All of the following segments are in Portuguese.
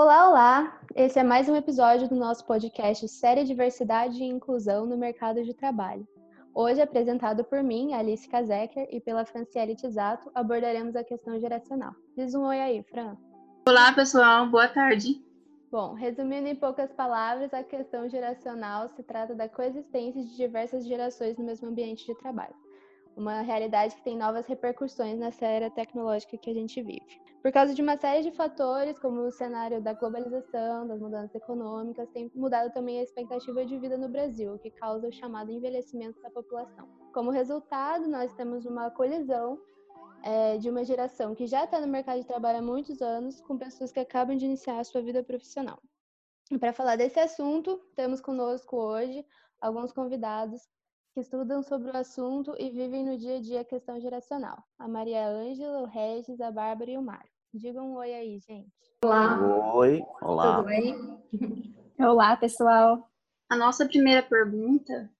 Olá, olá! Esse é mais um episódio do nosso podcast Série Diversidade e Inclusão no Mercado de Trabalho. Hoje, apresentado por mim, Alice Kazeker, e pela Franciele Tisato, abordaremos a questão geracional. Diz um oi aí, Fran. Olá, pessoal, boa tarde. Bom, resumindo em poucas palavras, a questão geracional se trata da coexistência de diversas gerações no mesmo ambiente de trabalho. Uma realidade que tem novas repercussões nessa era tecnológica que a gente vive. Por causa de uma série de fatores, como o cenário da globalização, das mudanças econômicas, tem mudado também a expectativa de vida no Brasil, o que causa o chamado envelhecimento da população. Como resultado, nós temos uma colisão é, de uma geração que já está no mercado de trabalho há muitos anos, com pessoas que acabam de iniciar a sua vida profissional. Para falar desse assunto, temos conosco hoje alguns convidados que estudam sobre o assunto e vivem no dia a dia a questão geracional. A Maria Ângela, o Regis, a Bárbara e o Mário. Digam um oi aí, gente. Olá. Oi, olá. Tudo bem? Olá, pessoal. A nossa primeira pergunta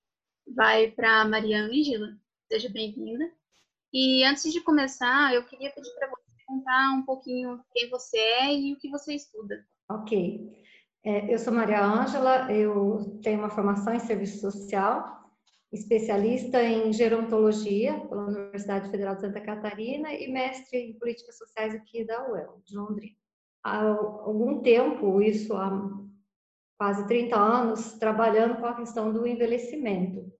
vai para a Maria Ângela. Seja bem-vinda. E antes de começar, eu queria pedir para você contar um pouquinho quem você é e o que você estuda. Ok. É, eu sou Maria Ângela, eu tenho uma formação em serviço social, especialista em gerontologia pela Universidade Federal de Santa Catarina e mestre em políticas sociais aqui da UEL, de Londrina. Há algum tempo, isso há quase 30 anos, trabalhando com a questão do envelhecimento,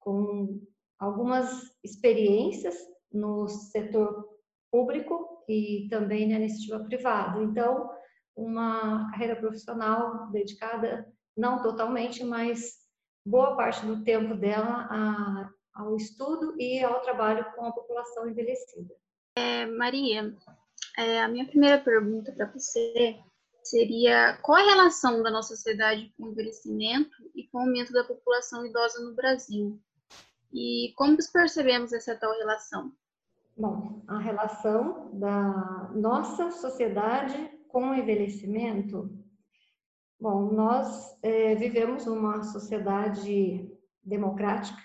com algumas experiências no setor público e também na iniciativa privada. Então, uma carreira profissional dedicada, não totalmente, mas boa parte do tempo dela a, ao estudo e ao trabalho com a população envelhecida. É, Maria, é, a minha primeira pergunta para você seria qual a relação da nossa sociedade com o envelhecimento e com o aumento da população idosa no Brasil? E como percebemos essa tal relação? Bom, a relação da nossa sociedade com o envelhecimento. Bom, nós é, vivemos uma sociedade democrática,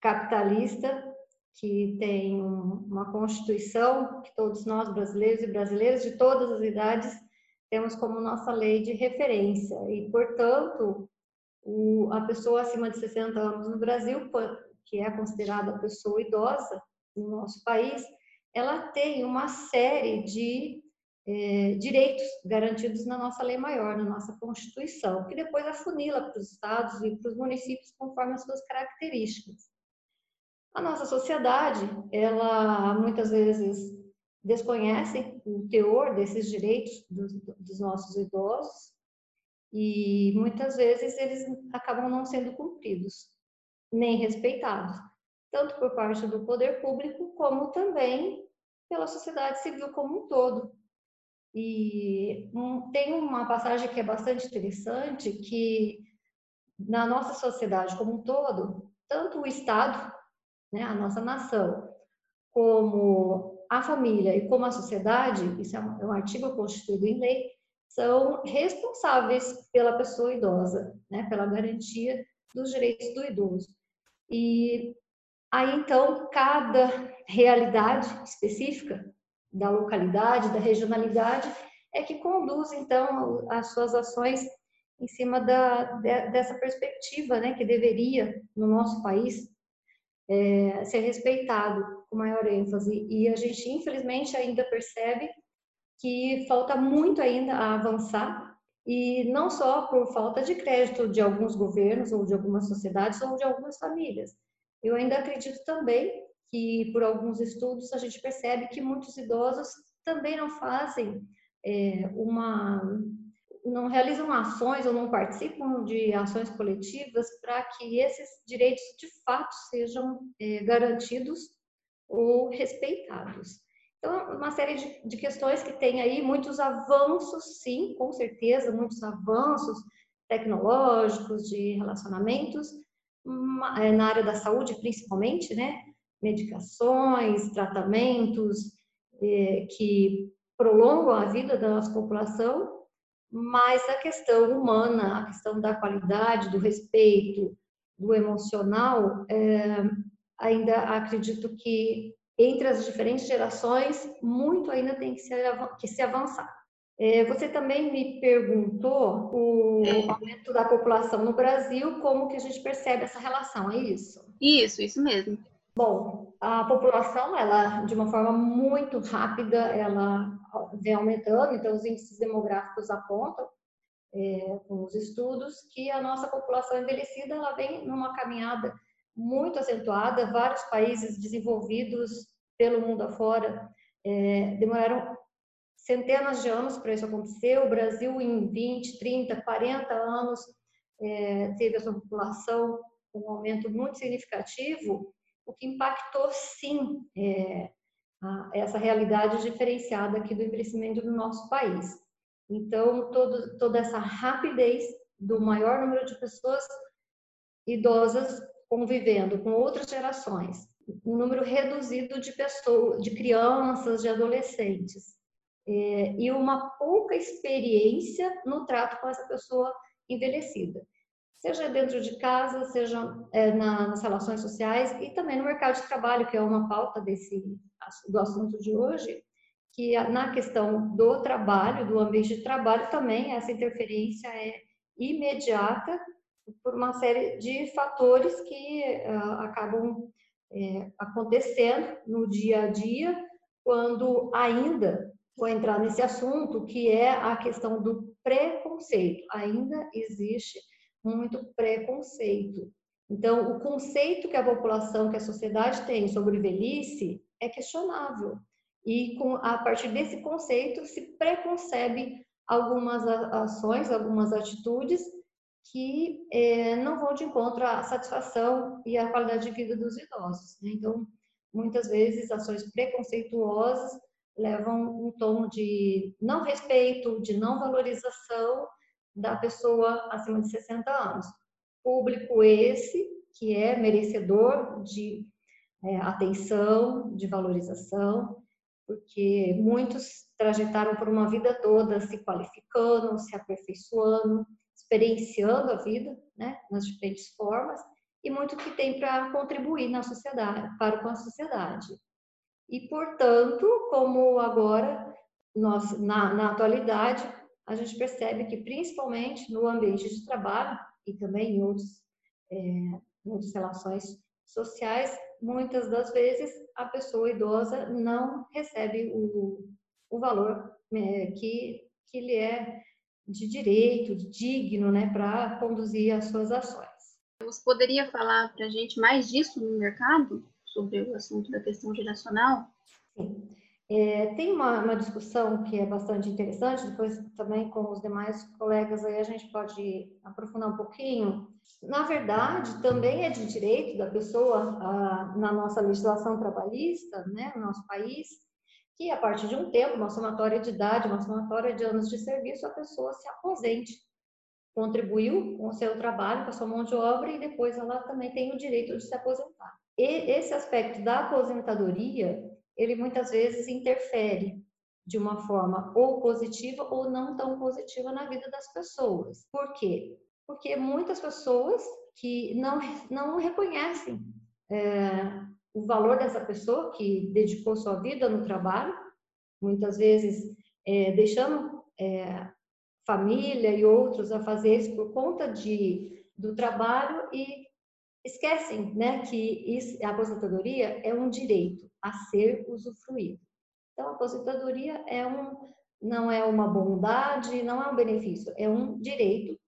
capitalista, que tem um, uma constituição que todos nós brasileiros e brasileiras de todas as idades temos como nossa lei de referência. E, portanto, o, a pessoa acima de 60 anos no Brasil que é considerada pessoa idosa no nosso país, ela tem uma série de é, direitos garantidos na nossa lei maior, na nossa Constituição, que depois afunila para os estados e para os municípios conforme as suas características. A nossa sociedade, ela muitas vezes desconhece o teor desses direitos dos, dos nossos idosos e muitas vezes eles acabam não sendo cumpridos nem respeitados, tanto por parte do poder público, como também pela sociedade civil como um todo. E um, tem uma passagem que é bastante interessante, que na nossa sociedade como um todo, tanto o Estado, né, a nossa nação, como a família e como a sociedade, isso é um, é um artigo constituído em lei, são responsáveis pela pessoa idosa, né, pela garantia dos direitos do idoso. E aí então cada realidade específica da localidade, da regionalidade é que conduz então as suas ações em cima da, dessa perspectiva, né, que deveria no nosso país é, ser respeitado com maior ênfase. E a gente infelizmente ainda percebe que falta muito ainda a avançar e não só por falta de crédito de alguns governos ou de algumas sociedades ou de algumas famílias. Eu ainda acredito também que, por alguns estudos, a gente percebe que muitos idosos também não fazem é, uma. não realizam ações ou não participam de ações coletivas para que esses direitos de fato sejam é, garantidos ou respeitados. Então, uma série de, de questões que tem aí muitos avanços, sim, com certeza, muitos avanços tecnológicos, de relacionamentos, é, na área da saúde principalmente, né? Medicações, tratamentos é, que prolongam a vida da nossa população, mas a questão humana, a questão da qualidade, do respeito, do emocional, é, ainda acredito que entre as diferentes gerações, muito ainda tem que se, que se avançar. É, você também me perguntou o é. aumento da população no Brasil, como que a gente percebe essa relação, é isso? Isso, isso mesmo. Bom, a população, ela, de uma forma muito rápida, ela vem aumentando, então os índices demográficos apontam, é, com os estudos, que a nossa população envelhecida, ela vem numa caminhada muito acentuada, vários países desenvolvidos pelo mundo afora é, demoraram centenas de anos para isso acontecer. O Brasil, em 20, 30, 40 anos, é, teve a sua população um aumento muito significativo, o que impactou, sim, é, a, essa realidade diferenciada aqui do envelhecimento do nosso país. Então, todo, toda essa rapidez do maior número de pessoas idosas convivendo com outras gerações, um número reduzido de pessoas, de crianças, de adolescentes, é, e uma pouca experiência no trato com essa pessoa envelhecida, seja dentro de casa, seja é, na, nas relações sociais e também no mercado de trabalho, que é uma pauta desse do assunto de hoje, que na questão do trabalho, do ambiente de trabalho, também essa interferência é imediata por uma série de fatores que uh, acabam é, acontecendo no dia a dia, quando ainda vou entrar nesse assunto, que é a questão do preconceito. Ainda existe muito preconceito. Então, o conceito que a população, que a sociedade tem sobre velhice é questionável. E com, a partir desse conceito se preconcebe algumas ações, algumas atitudes que é, não vão de encontro à satisfação e à qualidade de vida dos idosos. Né? Então, muitas vezes, ações preconceituosas levam um tom de não respeito, de não valorização da pessoa acima de 60 anos. Público esse que é merecedor de é, atenção, de valorização, porque muitos trajetaram por uma vida toda se qualificando, se aperfeiçoando, experienciando a vida, né, nas diferentes formas, e muito que tem para contribuir na sociedade, para com a sociedade. E, portanto, como agora, nós, na, na atualidade, a gente percebe que, principalmente no ambiente de trabalho e também em, outros, é, em outras relações sociais, muitas das vezes a pessoa idosa não recebe o, o valor é, que, que lhe é de direito, de digno, né, para conduzir as suas ações. Você poderia falar para a gente mais disso no mercado, sobre o assunto da questão geracional? Sim. É, tem uma, uma, discussão que é bastante interessante, depois também com os demais colegas aí a gente pode aprofundar um pouquinho. Na verdade, também é de direito da pessoa, a, na nossa legislação trabalhista, né, no nosso país, que a partir de um tempo, uma somatória de idade, uma somatória de anos de serviço, a pessoa se aposente. Contribuiu com o seu trabalho, com a sua mão de obra e depois ela também tem o direito de se aposentar. E esse aspecto da aposentadoria, ele muitas vezes interfere de uma forma ou positiva ou não tão positiva na vida das pessoas. Por quê? Porque muitas pessoas que não, não reconhecem é, o valor dessa pessoa que dedicou sua vida no trabalho, muitas vezes é, deixando é, família e outros a fazer isso por conta de, do trabalho e esquecem né, que isso, a aposentadoria é um direito a ser usufruído. Então, a aposentadoria é um, não é uma bondade, não é um benefício, é um direito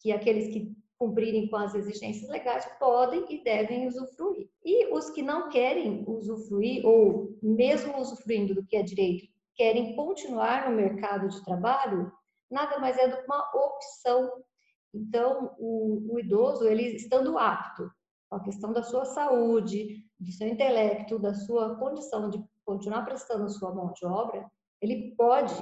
que aqueles que cumprirem com as exigências legais podem e devem usufruir. E os que não querem usufruir, ou mesmo usufruindo do que é direito, querem continuar no mercado de trabalho, nada mais é do que uma opção. Então, o, o idoso, ele estando apto com a questão da sua saúde, do seu intelecto, da sua condição de continuar prestando sua mão de obra, ele pode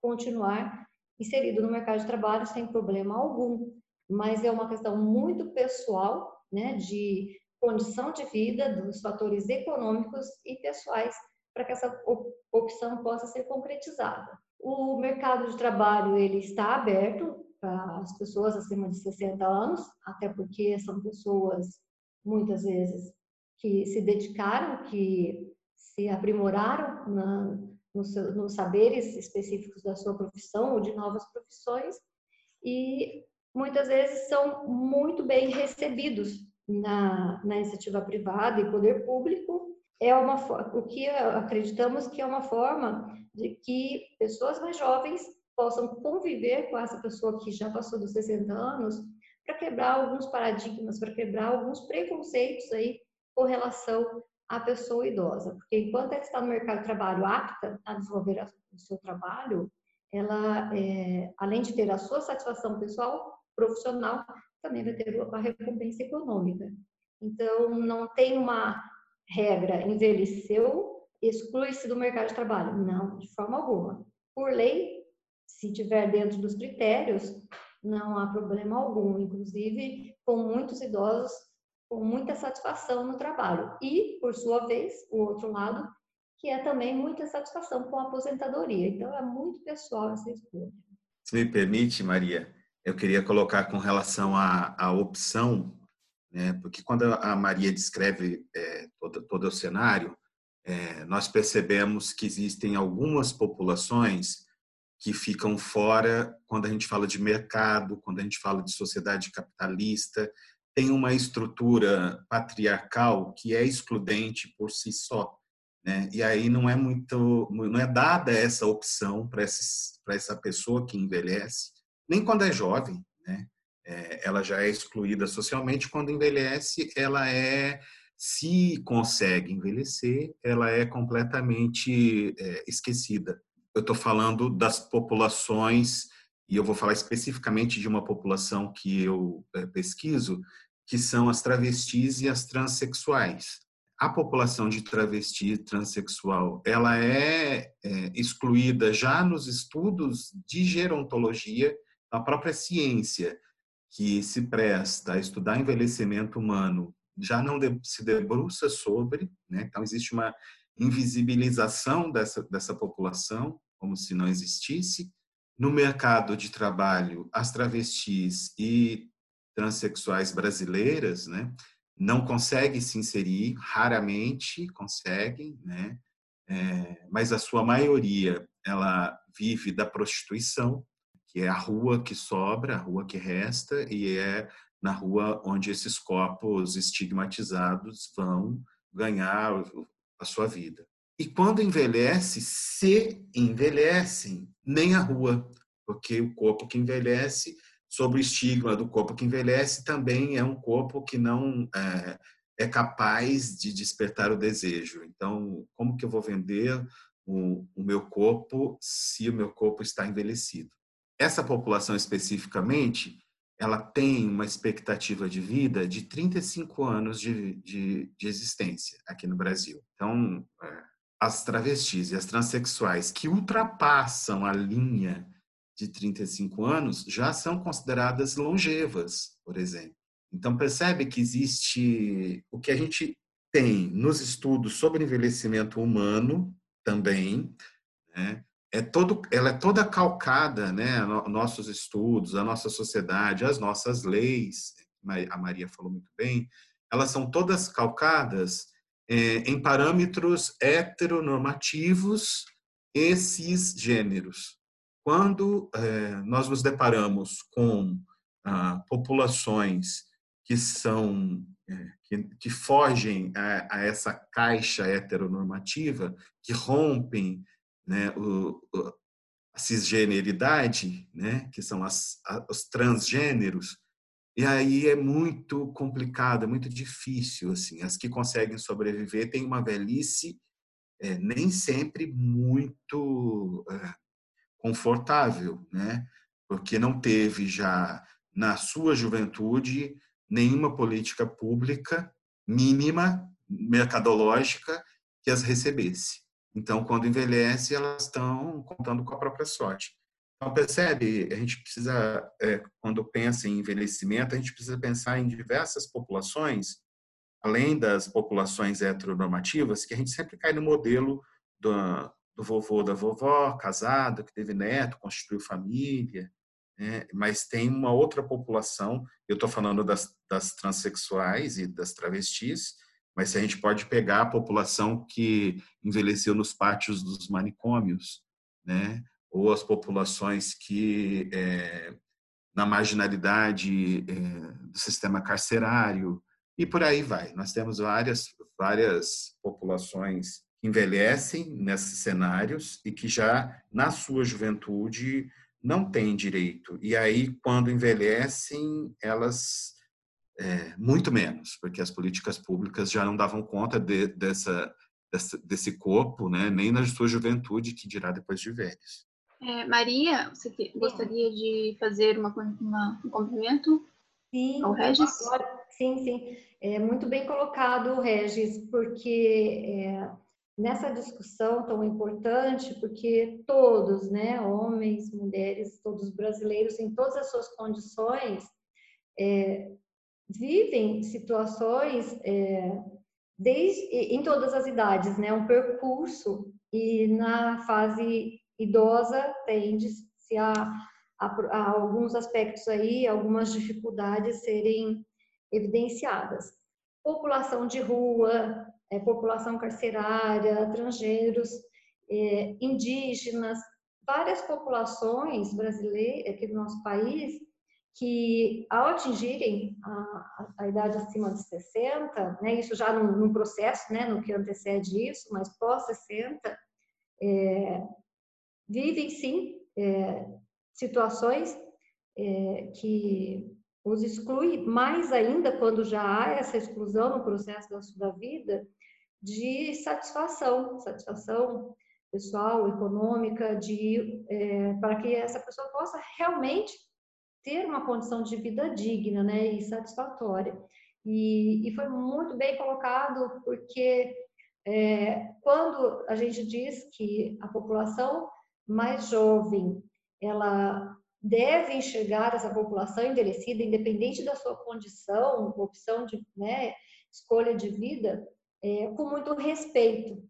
continuar inserido no mercado de trabalho sem problema algum mas é uma questão muito pessoal, né, de condição de vida, dos fatores econômicos e pessoais para que essa opção possa ser concretizada. O mercado de trabalho ele está aberto para as pessoas acima de 60 anos, até porque são pessoas muitas vezes que se dedicaram, que se aprimoraram na, nos, nos saberes específicos da sua profissão ou de novas profissões e muitas vezes são muito bem recebidos na, na iniciativa privada e poder público. É uma o que acreditamos que é uma forma de que pessoas mais jovens possam conviver com essa pessoa que já passou dos 60 anos para quebrar alguns paradigmas, para quebrar alguns preconceitos aí com relação à pessoa idosa. Porque enquanto ela está no mercado de trabalho apta a desenvolver o seu trabalho, ela, é, além de ter a sua satisfação pessoal, profissional, também vai ter a recompensa econômica. Então, não tem uma regra, envelheceu, exclui-se do mercado de trabalho. Não, de forma alguma. Por lei, se tiver dentro dos critérios, não há problema algum. Inclusive, com muitos idosos com muita satisfação no trabalho. E, por sua vez, o outro lado, que é também muita satisfação com a aposentadoria. Então, é muito pessoal essa escolha. Se me permite, Maria, eu queria colocar com relação à, à opção, né, porque quando a Maria descreve é, todo, todo o cenário, é, nós percebemos que existem algumas populações que ficam fora quando a gente fala de mercado, quando a gente fala de sociedade capitalista, tem uma estrutura patriarcal que é excludente por si só. Né? E aí não é muito, não é dada essa opção para essa pessoa que envelhece, nem quando é jovem, né? É, ela já é excluída socialmente. Quando envelhece, ela é, se consegue envelhecer, ela é completamente é, esquecida. Eu estou falando das populações e eu vou falar especificamente de uma população que eu é, pesquiso, que são as travestis e as transexuais. A população de travesti transexual, ela é, é excluída já nos estudos de gerontologia da própria ciência que se presta a estudar envelhecimento humano já não se debruça sobre, né? então existe uma invisibilização dessa, dessa população, como se não existisse. No mercado de trabalho, as travestis e transexuais brasileiras, né, não conseguem se inserir, raramente conseguem, né, é, mas a sua maioria ela vive da prostituição, que é a rua que sobra, a rua que resta, e é na rua onde esses corpos estigmatizados vão ganhar a sua vida. E quando envelhece, se envelhecem, nem a rua, porque o corpo que envelhece, sob o estigma do corpo que envelhece, também é um corpo que não é, é capaz de despertar o desejo. Então, como que eu vou vender o, o meu corpo se o meu corpo está envelhecido? Essa população especificamente, ela tem uma expectativa de vida de 35 anos de, de, de existência aqui no Brasil. Então, é, as travestis e as transexuais que ultrapassam a linha de 35 anos já são consideradas longevas, por exemplo. Então, percebe que existe o que a gente tem nos estudos sobre envelhecimento humano também, né? É todo, ela é toda calcada, né? Nossos estudos, a nossa sociedade, as nossas leis, a Maria falou muito bem, elas são todas calcadas é, em parâmetros heteronormativos e cisgêneros. Quando é, nós nos deparamos com ah, populações que são é, que, que, fogem a, a essa caixa heteronormativa, que rompem né, o, o, a cisgeneridade, né, que são as, a, os transgêneros, e aí é muito complicado, é muito difícil. Assim, as que conseguem sobreviver têm uma velhice é, nem sempre muito é, confortável, né? porque não teve já na sua juventude nenhuma política pública mínima, mercadológica, que as recebesse. Então, quando envelhece, elas estão contando com a própria sorte. Então, percebe, a gente precisa, é, quando pensa em envelhecimento, a gente precisa pensar em diversas populações, além das populações heteronormativas, que a gente sempre cai no modelo do, do vovô, da vovó, casado, que teve neto, constituiu família, né? mas tem uma outra população, eu estou falando das, das transexuais e das travestis, mas se a gente pode pegar a população que envelheceu nos pátios dos manicômios, né? ou as populações que é, na marginalidade é, do sistema carcerário e por aí vai. Nós temos várias várias populações que envelhecem nesses cenários e que já na sua juventude não têm direito. E aí quando envelhecem, elas é, muito menos, porque as políticas públicas já não davam conta de, dessa, dessa, desse corpo, né? nem na sua juventude, que dirá depois de velhos. É, Maria, você te, gostaria de fazer uma, uma, um cumprimento sim, ao Regis? Sim, sim. É muito bem colocado, Regis, porque é, nessa discussão tão importante, porque todos, né, homens, mulheres, todos brasileiros, em todas as suas condições, é, vivem situações é, desde, em todas as idades, né, um percurso, e na fase idosa tende-se a, a, a, alguns aspectos aí, algumas dificuldades serem evidenciadas. População de rua, é, população carcerária, estrangeiros, é, indígenas, várias populações brasileiras aqui do nosso país que ao atingirem a, a, idade acima de 60, né, isso já num, num, processo, né, no que antecede isso, mas pós 60, é, vivem sim é, situações é, que os exclui, mais ainda quando já há essa exclusão no processo da sua vida, de satisfação, satisfação pessoal, econômica, de, é, para que essa pessoa possa realmente ter uma condição de vida digna né, e satisfatória. E, e foi muito bem colocado, porque é, quando a gente diz que a população mais jovem, ela deve enxergar essa população envelhecida, independente da sua condição, opção de né, escolha de vida, é, com muito respeito.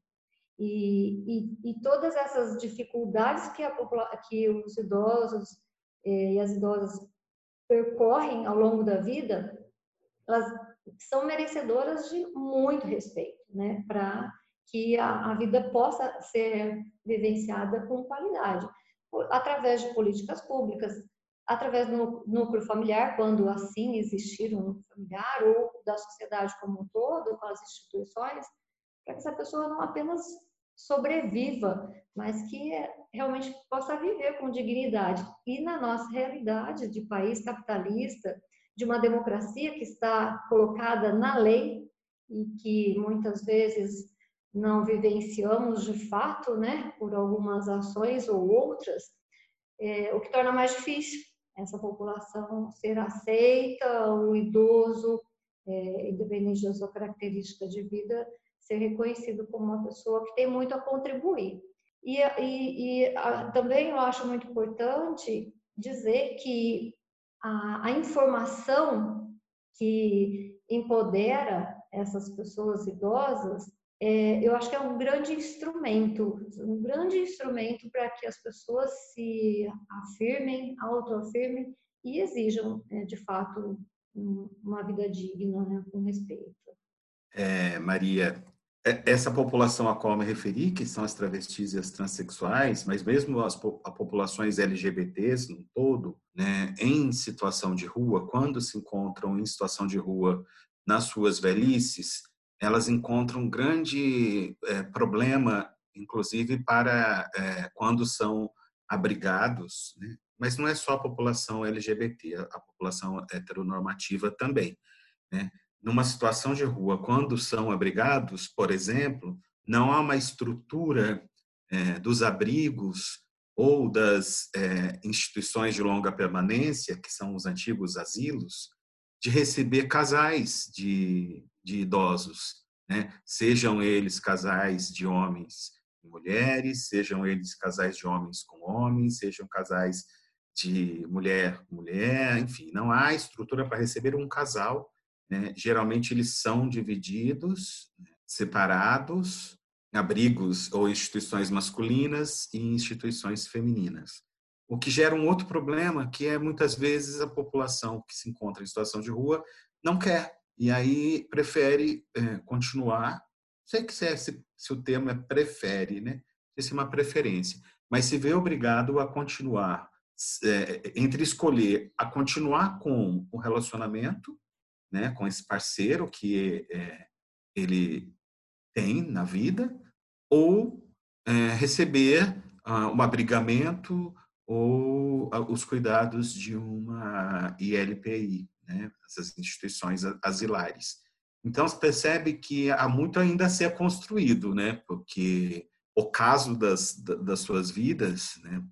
E, e, e, todas essas dificuldades que, a, que os idosos é, e as idosas percorrem ao longo da vida, elas são merecedoras de muito respeito, né? Para que a, a vida possa ser vivenciada com qualidade, através de políticas públicas, através do núcleo familiar, quando assim existir um núcleo familiar, ou da sociedade como um todo, com as instituições, para que essa pessoa não apenas sobreviva, mas que realmente possa viver com dignidade. E na nossa realidade de país capitalista, de uma democracia que está colocada na lei e que muitas vezes não vivenciamos de fato, né, por algumas ações ou outras, é, o que torna mais difícil essa população ser aceita, o idoso, é, independente da sua característica de vida, ser reconhecido como uma pessoa que tem muito a contribuir. E, e, e a, também eu acho muito importante dizer que a, a informação que empodera essas pessoas idosas é, eu acho que é um grande instrumento, um grande instrumento para que as pessoas se afirmem, autoafirmem e exijam, é, de fato, um, uma vida digna, né, com respeito. É, Maria, essa população a qual eu me referi, que são as travestis e as transexuais, mas mesmo as populações LGBTs no todo, né, em situação de rua, quando se encontram em situação de rua nas suas velhices, elas encontram um grande é, problema, inclusive para é, quando são abrigados, né? mas não é só a população LGBT, a, a população heteronormativa também. Né? Numa situação de rua, quando são abrigados, por exemplo, não há uma estrutura é, dos abrigos ou das é, instituições de longa permanência, que são os antigos asilos, de receber casais de de idosos, né? sejam eles casais de homens e mulheres, sejam eles casais de homens com homens, sejam casais de mulher mulher, enfim, não há estrutura para receber um casal. Né? Geralmente eles são divididos, separados, abrigos ou instituições masculinas e instituições femininas. O que gera um outro problema, que é muitas vezes a população que se encontra em situação de rua não quer e aí prefere é, continuar. Sei que se, é, se, se, o termo é prefere, né? Se é uma preferência, mas se vê obrigado a continuar é, entre escolher a continuar com o relacionamento, né, com esse parceiro que é, ele tem na vida, ou é, receber uh, um abrigamento ou uh, os cuidados de uma ILPI, né, essas instituições asilares. Então, se percebe que há muito ainda a ser construído, né, porque o caso das, das suas vidas, né,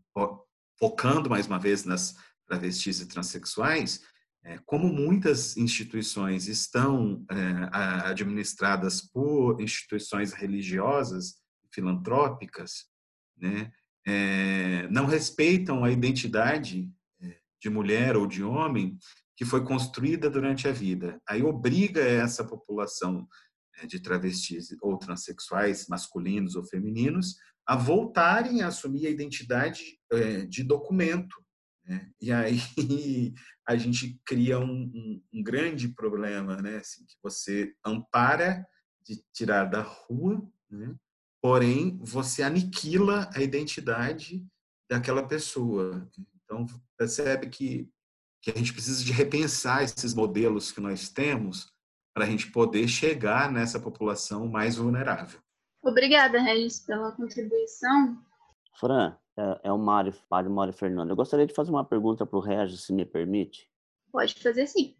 focando mais uma vez nas travestis e transexuais, como muitas instituições estão é, administradas por instituições religiosas, filantrópicas, né, é, não respeitam a identidade de mulher ou de homem que foi construída durante a vida. Aí obriga essa população de travestis ou transexuais, masculinos ou femininos, a voltarem a assumir a identidade de documento, né? E aí a gente cria um, um, um grande problema, né? Assim, que você ampara de tirar da rua, né? porém você aniquila a identidade daquela pessoa. Então percebe que que a gente precisa de repensar esses modelos que nós temos para a gente poder chegar nessa população mais vulnerável. Obrigada, Regis, pela contribuição. Fran, é, é o Mário, Mário, Mário Fernando. Eu gostaria de fazer uma pergunta para o Regis, se me permite. Pode fazer sim.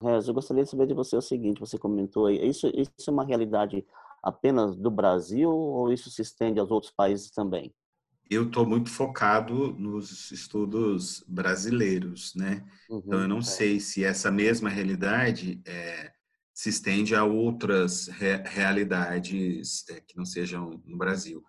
Regis, eu gostaria de saber de você o seguinte, você comentou aí, isso, isso é uma realidade apenas do Brasil ou isso se estende aos outros países também? Eu estou muito focado nos estudos brasileiros, né? Uhum, então eu não é. sei se essa mesma realidade é, se estende a outras re realidades é, que não sejam no Brasil.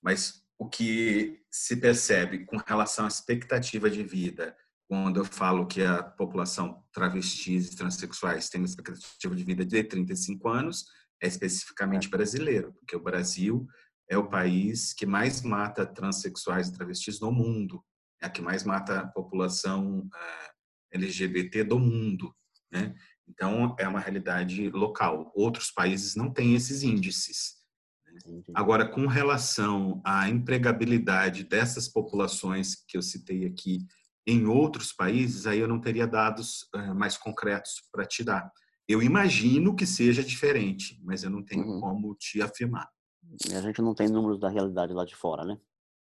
Mas o que se percebe com relação à expectativa de vida, quando eu falo que a população travestis e transexuais tem uma expectativa de vida de 35 anos, é especificamente brasileiro, porque o Brasil é o país que mais mata transexuais e travestis no mundo, é a que mais mata a população uh, LGBT do mundo, né? Então é uma realidade local. Outros países não têm esses índices. Agora, com relação à empregabilidade dessas populações que eu citei aqui em outros países, aí eu não teria dados eh, mais concretos para te dar. Eu imagino que seja diferente, mas eu não tenho uhum. como te afirmar. A gente não tem números da realidade lá de fora, né?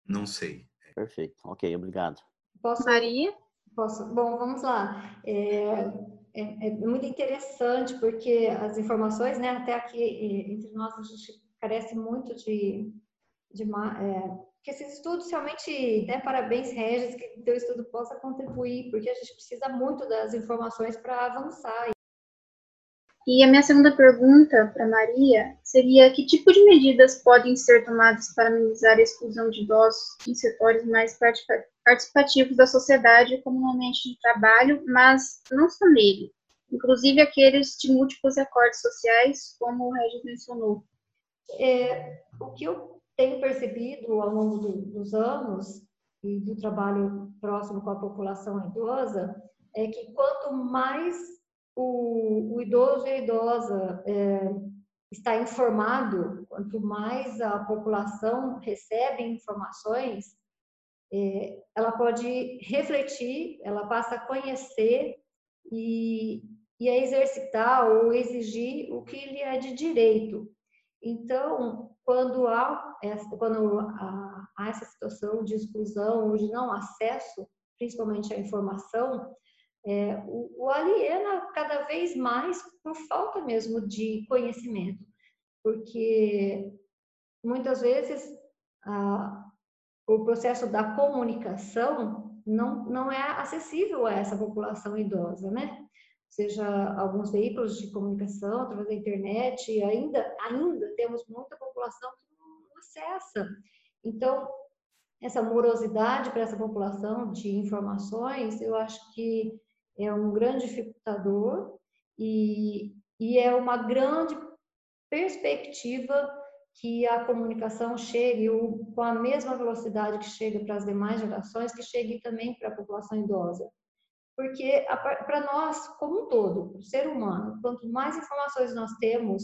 Não sei. Perfeito. Ok, obrigado. Posso, Maria? Posso? Bom, vamos lá. É, é, é muito interessante porque as informações, né, até aqui entre nós a gente carece muito de, de é, que esses estudos realmente, né, parabéns Regis, que teu estudo possa contribuir, porque a gente precisa muito das informações para avançar. E a minha segunda pergunta para Maria seria que tipo de medidas podem ser tomadas para minimizar a exclusão de idosos em setores mais participativos da sociedade, como no ambiente de trabalho, mas não só nele, inclusive aqueles de múltiplos recortes sociais, como o Regis mencionou. É, o que eu tenho percebido ao longo do, dos anos e do trabalho próximo com a população idosa é que quanto mais o, o idoso e a idosa é, está informado, quanto mais a população recebe informações, é, ela pode refletir, ela passa a conhecer e, e a exercitar ou exigir o que lhe é de direito. Então, quando há essa, quando há, essa situação de exclusão ou de não acesso, principalmente à informação, é, o, o, aliena cada vez mais por falta mesmo de conhecimento, porque muitas vezes a, o processo da comunicação não, não é acessível a essa população idosa, né? Seja alguns veículos de comunicação através da internet, e ainda, ainda temos muita população que não acessa. Então, essa morosidade para essa população de informações, eu acho que é um grande dificultador e, e é uma grande perspectiva que a comunicação chegue com a mesma velocidade que chega para as demais gerações, que chegue também para a população idosa. Porque para nós, como um todo, o ser humano, quanto mais informações nós temos,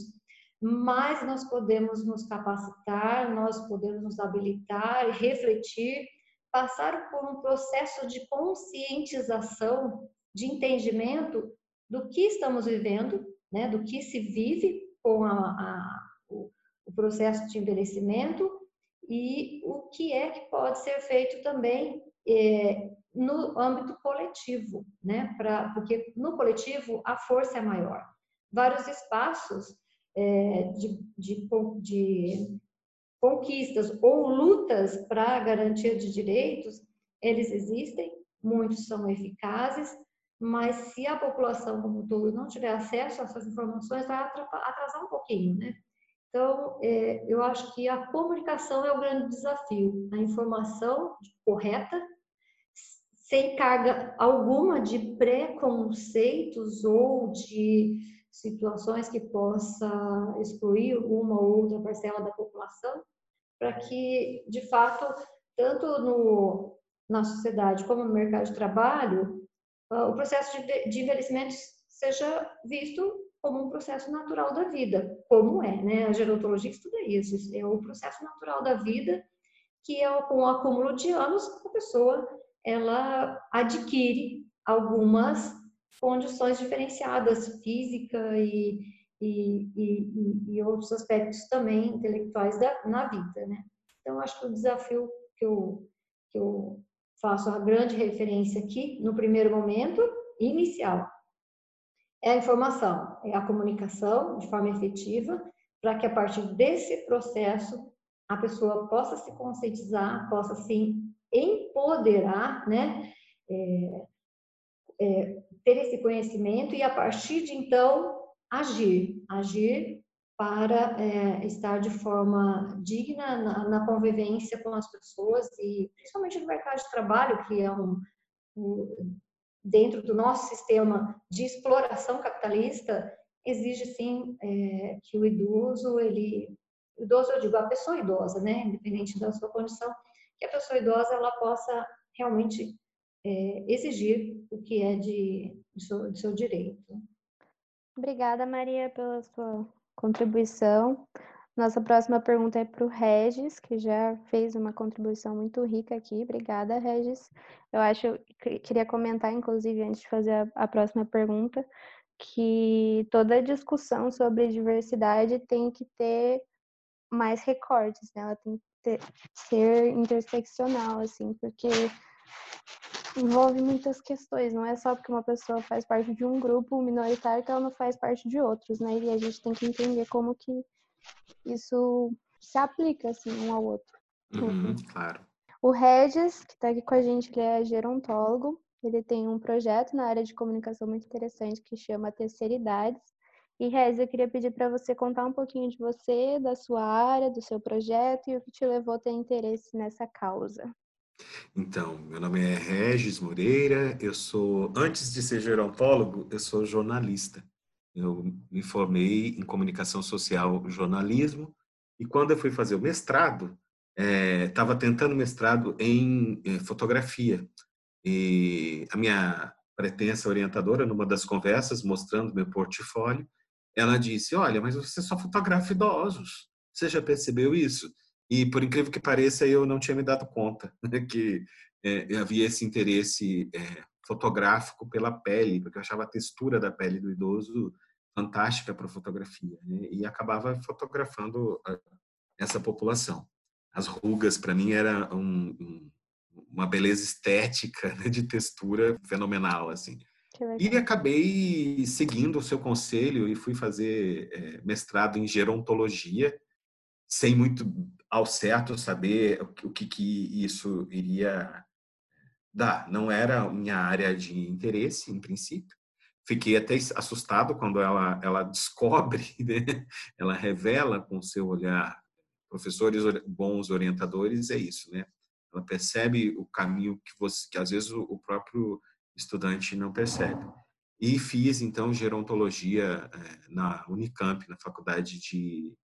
mais nós podemos nos capacitar, nós podemos nos habilitar, refletir, passar por um processo de conscientização, de entendimento do que estamos vivendo, né, do que se vive com a, a, o, o processo de envelhecimento e o que é que pode ser feito também é, no âmbito coletivo, né? Pra, porque no coletivo a força é maior. Vários espaços é, de, de, de conquistas ou lutas para a garantia de direitos, eles existem, muitos são eficazes, mas se a população como um todo não tiver acesso a essas informações, vai atrasar um pouquinho, né? Então, é, eu acho que a comunicação é o grande desafio, a informação correta, sem carga alguma de preconceitos ou de situações que possa excluir uma ou outra parcela da população, para que, de fato, tanto no, na sociedade como no mercado de trabalho, ah, o processo de, de envelhecimento seja visto como um processo natural da vida, como é, né? A gerontologia estuda isso, é o processo natural da vida, que é com o acúmulo de anos, a pessoa ela adquire algumas condições diferenciadas, física e, e, e, e outros aspectos também intelectuais da, na vida, né? Então, acho que o desafio que eu, que eu faço a grande referência aqui, no primeiro momento, inicial, é a informação, é a comunicação de forma efetiva, para que a partir desse processo a pessoa possa se conscientizar, possa se empoderar, né? É, é, ter esse conhecimento e a partir de então agir, agir para é, estar de forma digna na, na, convivência com as pessoas e principalmente no mercado de trabalho, que é um, um dentro do nosso sistema de exploração capitalista, exige sim é, que o idoso, ele, idoso eu digo a pessoa idosa, né, independente da sua condição, que a pessoa idosa ela possa realmente é, exigir o que é de, de, seu, de seu direito. Obrigada, Maria, pela sua contribuição. Nossa próxima pergunta é para o Regis, que já fez uma contribuição muito rica aqui. Obrigada, Regis. Eu acho que queria comentar, inclusive, antes de fazer a, a próxima pergunta, que toda discussão sobre diversidade tem que ter mais recortes, né? Ela tem ter, ser interseccional, assim, porque envolve muitas questões, não é só porque uma pessoa faz parte de um grupo minoritário que ela não faz parte de outros, né? E a gente tem que entender como que isso se aplica, assim, um ao outro. Uhum, claro. O Regis, que está aqui com a gente, ele é gerontólogo, ele tem um projeto na área de comunicação muito interessante que chama Terceiridades. E Regis, eu queria pedir para você contar um pouquinho de você, da sua área, do seu projeto e o que te levou a ter interesse nessa causa. Então, meu nome é Regis Moreira, eu sou, antes de ser gerontólogo, eu sou jornalista. Eu me formei em comunicação social jornalismo e quando eu fui fazer o mestrado, estava é, tentando mestrado em, em fotografia. E a minha pretensa orientadora, numa das conversas, mostrando meu portfólio, ela disse, olha, mas você só fotografa idosos. Você já percebeu isso? E, por incrível que pareça, eu não tinha me dado conta né, que é, havia esse interesse é, fotográfico pela pele, porque eu achava a textura da pele do idoso fantástica para fotografia, né? e acabava fotografando essa população. As rugas, para mim, era um, um, uma beleza estética né, de textura fenomenal, assim. E acabei seguindo o seu conselho e fui fazer é, mestrado em gerontologia, sem muito ao certo saber o que, que isso iria dar. Não era minha área de interesse, em princípio. Fiquei até assustado quando ela, ela descobre, né? ela revela com seu olhar. Professores bons orientadores é isso, né? Ela percebe o caminho que você, que às vezes o próprio estudante não percebe. E fiz então gerontologia eh, na Unicamp, na Faculdade de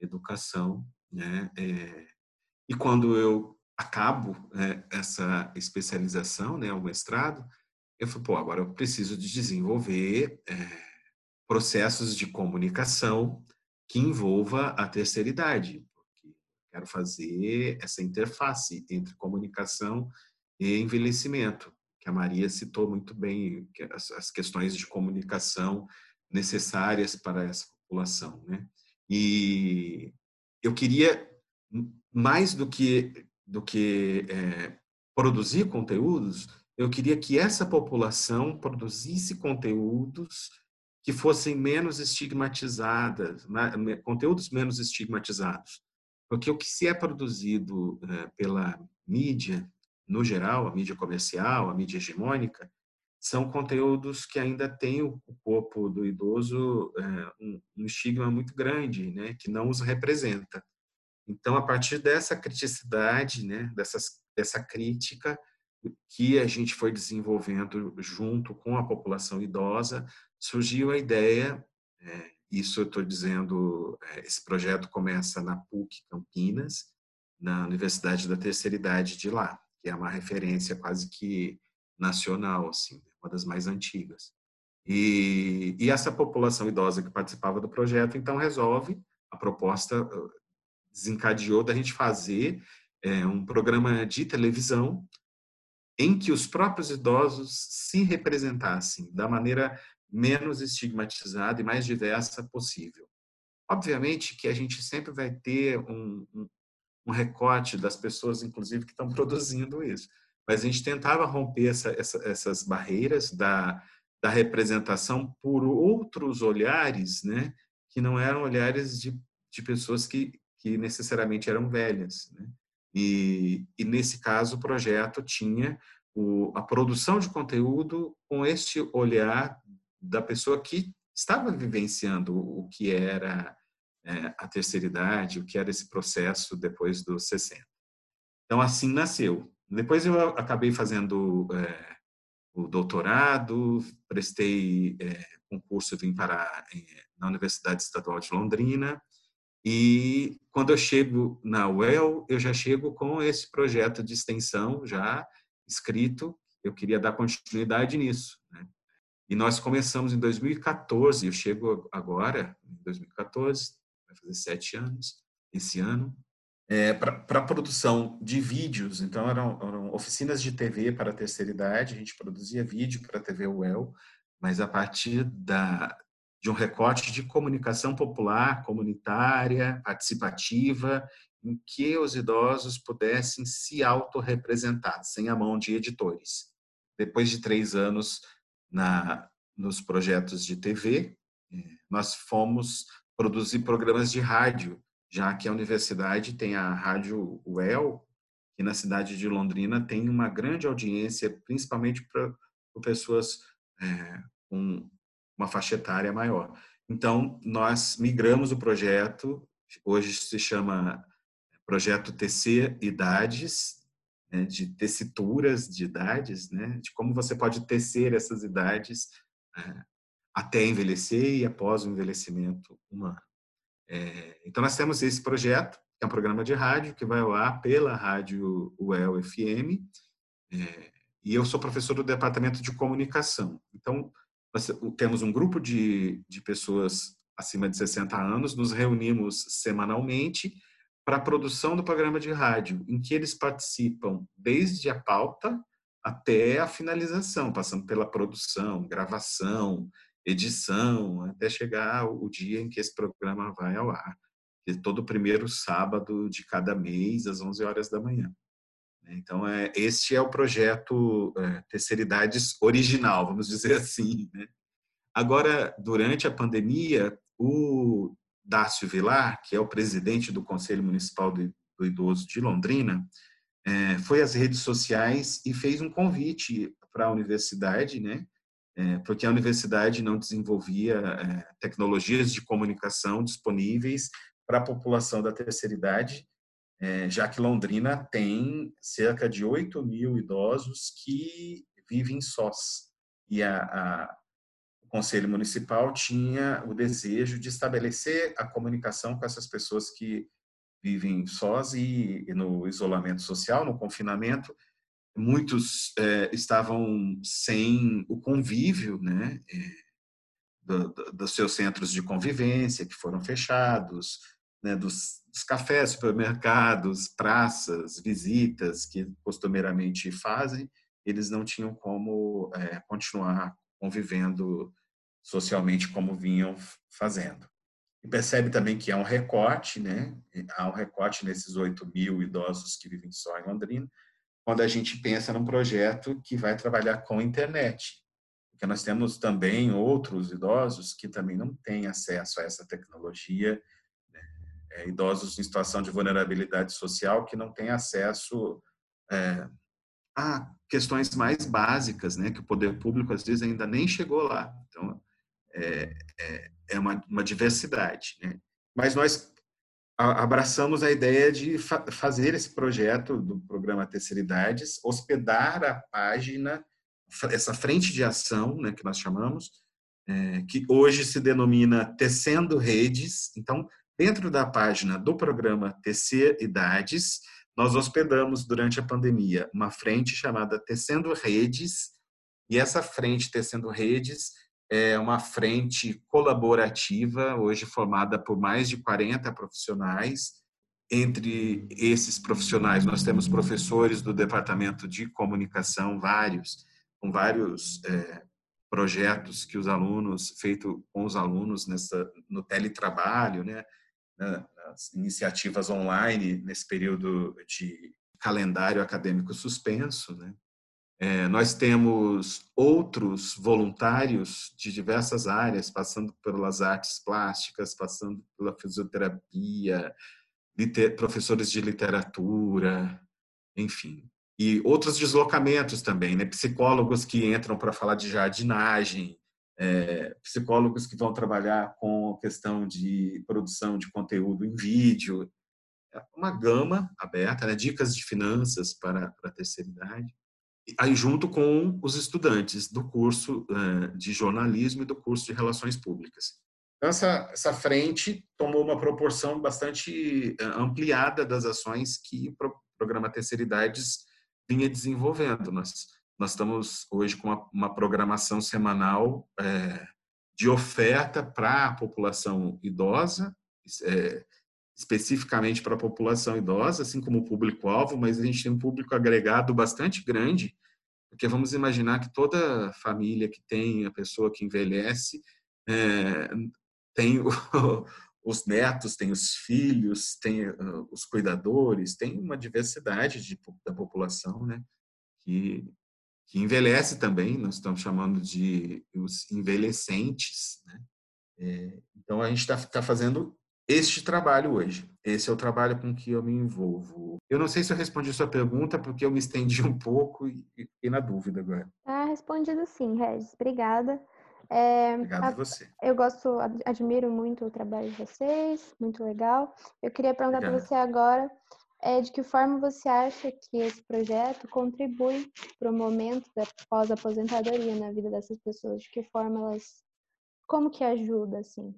Educação, né? É, e quando eu acabo é, essa especialização, né, o mestrado, eu falei, pô, agora eu preciso de desenvolver é, processos de comunicação que envolva a terceira idade, porque quero fazer essa interface entre comunicação e envelhecimento, que a Maria citou muito bem, que as, as questões de comunicação necessárias para essa população, né? E eu queria mais do que do que é, produzir conteúdos, eu queria que essa população produzisse conteúdos que fossem menos estigmatizadas, conteúdos menos estigmatizados. Porque o que se é produzido eh, pela mídia, no geral, a mídia comercial, a mídia hegemônica, são conteúdos que ainda têm o corpo do idoso eh, um estigma muito grande, né, que não os representa. Então, a partir dessa criticidade, né, dessas, dessa crítica, que a gente foi desenvolvendo junto com a população idosa, surgiu a ideia, é, isso eu estou dizendo, é, esse projeto começa na PUC Campinas, na Universidade da Terceira Idade de lá, que é uma referência quase que nacional, assim, uma das mais antigas. E, e essa população idosa que participava do projeto, então, resolve, a proposta uh, desencadeou da gente fazer é, um programa de televisão em que os próprios idosos se representassem da maneira menos estigmatizada e mais diversa possível. Obviamente que a gente sempre vai ter um, um, um recorte das pessoas, inclusive, que estão produzindo isso. Mas a gente tentava romper essa, essa, essas barreiras da, da representação por outros olhares, né, que não eram olhares de, de pessoas que, que necessariamente eram velhas. Né? E, e nesse caso, o projeto tinha o, a produção de conteúdo com este olhar da pessoa que estava vivenciando o que era é, a terceira idade, o que era esse processo depois dos 60. Então, assim nasceu. Depois eu acabei fazendo é, o doutorado, prestei é, concurso, vim para na Universidade Estadual de Londrina, e quando eu chego na UEL, eu já chego com esse projeto de extensão já escrito, eu queria dar continuidade nisso. Né? E nós começamos em 2014, eu chego agora, em 2014, vai fazer sete anos, esse ano, é, para produção de vídeos. Então, eram, eram, oficinas de TV para a terceira idade, a gente produzia vídeo para a TV UEL, mas a partir da, de um recorte de comunicação popular, comunitária, participativa, em que os idosos pudessem se autorrepresentar, sem a mão de editores. Depois de três anos na, nos projetos de TV, é, nós fomos produzir programas de rádio, já que a universidade tem a Rádio UEL, que na cidade de Londrina tem uma grande audiência, principalmente para pessoas é, com uma faixa etária maior. Então, nós migramos o projeto, hoje se chama Projeto TC Idades, né, de tessituras de idades, né, de como você pode tecer essas idades é, até envelhecer e após o envelhecimento humano. É, então, nós temos esse projeto, que é um programa de rádio que vai ao ar pela rádio UEL FM, é, e eu sou professor do departamento de comunicação. Então, nós temos um grupo de, de pessoas acima de 60 anos, nos reunimos semanalmente para a produção do programa de rádio, em que eles participam desde a pauta até a finalização, passando pela produção, gravação, edição, até chegar o dia em que esse programa vai ao ar, que é todo primeiro sábado de cada mês, às 11 horas da manhã. Então, é, este é o projeto é, Terceiridades original, vamos dizer assim. Né? Agora, durante a pandemia, o Dácio Vilar, que é o presidente do Conselho Municipal do, Idoso de Londrina, é, foi às redes sociais e fez um convite para a universidade, né? É, porque a universidade não desenvolvia é, tecnologias de comunicação disponíveis para a população da terceira idade, é, já que Londrina tem cerca de 8 mil idosos que vivem sós. E a, a, Conselho Municipal tinha o desejo de estabelecer a comunicação com essas pessoas que vivem sós e, e no isolamento social, no confinamento, muitos é, estavam sem o convívio, né? É, do, do, dos seus centros de convivência que foram fechados, né, dos, dos, cafés, supermercados, praças, visitas que costumeiramente fazem, eles não tinham como é, continuar convivendo socialmente como vinham fazendo. E percebe também que há um recorte, né? Há um recorte nesses 8 mil idosos que vivem só em Londrina, quando a gente pensa num projeto que vai trabalhar com internet. Porque nós temos também outros idosos que também não têm acesso a essa tecnologia, né? é, idosos em situação de vulnerabilidade social que não têm acesso é, a questões mais básicas, né? Que o poder público às vezes ainda nem chegou lá. Então, é, é, é uma, uma, diversidade. Né? Mas nós abraçamos a ideia de fa fazer esse projeto do programa Terceiridades, hospedar a página, essa frente de ação, né, que nós chamamos, é, que hoje se denomina Tecendo Redes. Então, dentro da página do programa Tecer Idades, nós hospedamos durante a pandemia uma frente chamada Tecendo Redes, e essa frente Tecendo Redes é uma frente colaborativa, hoje formada por mais de 40 profissionais. Entre esses profissionais, nós temos professores do departamento de comunicação, vários, com vários é, projetos que os alunos, feito com os alunos nessa, no teletrabalho, né, nas iniciativas online, nesse período de calendário acadêmico suspenso, né, é, nós temos outros voluntários de diversas áreas, passando pelas artes plásticas, passando pela fisioterapia, professores de literatura, enfim. E outros deslocamentos também, né? psicólogos que entram para falar de jardinagem, é, psicólogos que vão trabalhar com a questão de produção de conteúdo em vídeo, é uma gama aberta, né? dicas de finanças para, para a terceira idade aí junto com os estudantes do curso eh, de jornalismo e do curso de relações públicas. Então, essa, essa frente tomou uma proporção bastante eh, ampliada das ações que o programa Terceira Idades vinha desenvolvendo. Nós, nós estamos hoje com uma, uma programação semanal é, de oferta para a população idosa, é, especificamente para a população idosa, assim como o público-alvo, mas a gente tem um público agregado bastante grande, porque vamos imaginar que toda família que tem a pessoa que envelhece é, tem o, os netos, tem os filhos, tem uh, os cuidadores, tem uma diversidade de, da população, né? Que, que envelhece também, nós estamos chamando de os envelhecentes, né? É, então a gente está tá fazendo este trabalho hoje. Esse é o trabalho com que eu me envolvo. Eu não sei se eu respondi a sua pergunta, porque eu me estendi um pouco e fiquei na dúvida agora. Tá respondido sim, Regis. Obrigada. É, Obrigado a você. Eu gosto, admiro muito o trabalho de vocês, muito legal. Eu queria perguntar para você agora é, de que forma você acha que esse projeto contribui para o momento da pós-aposentadoria na vida dessas pessoas? De que forma elas, como que ajuda, assim?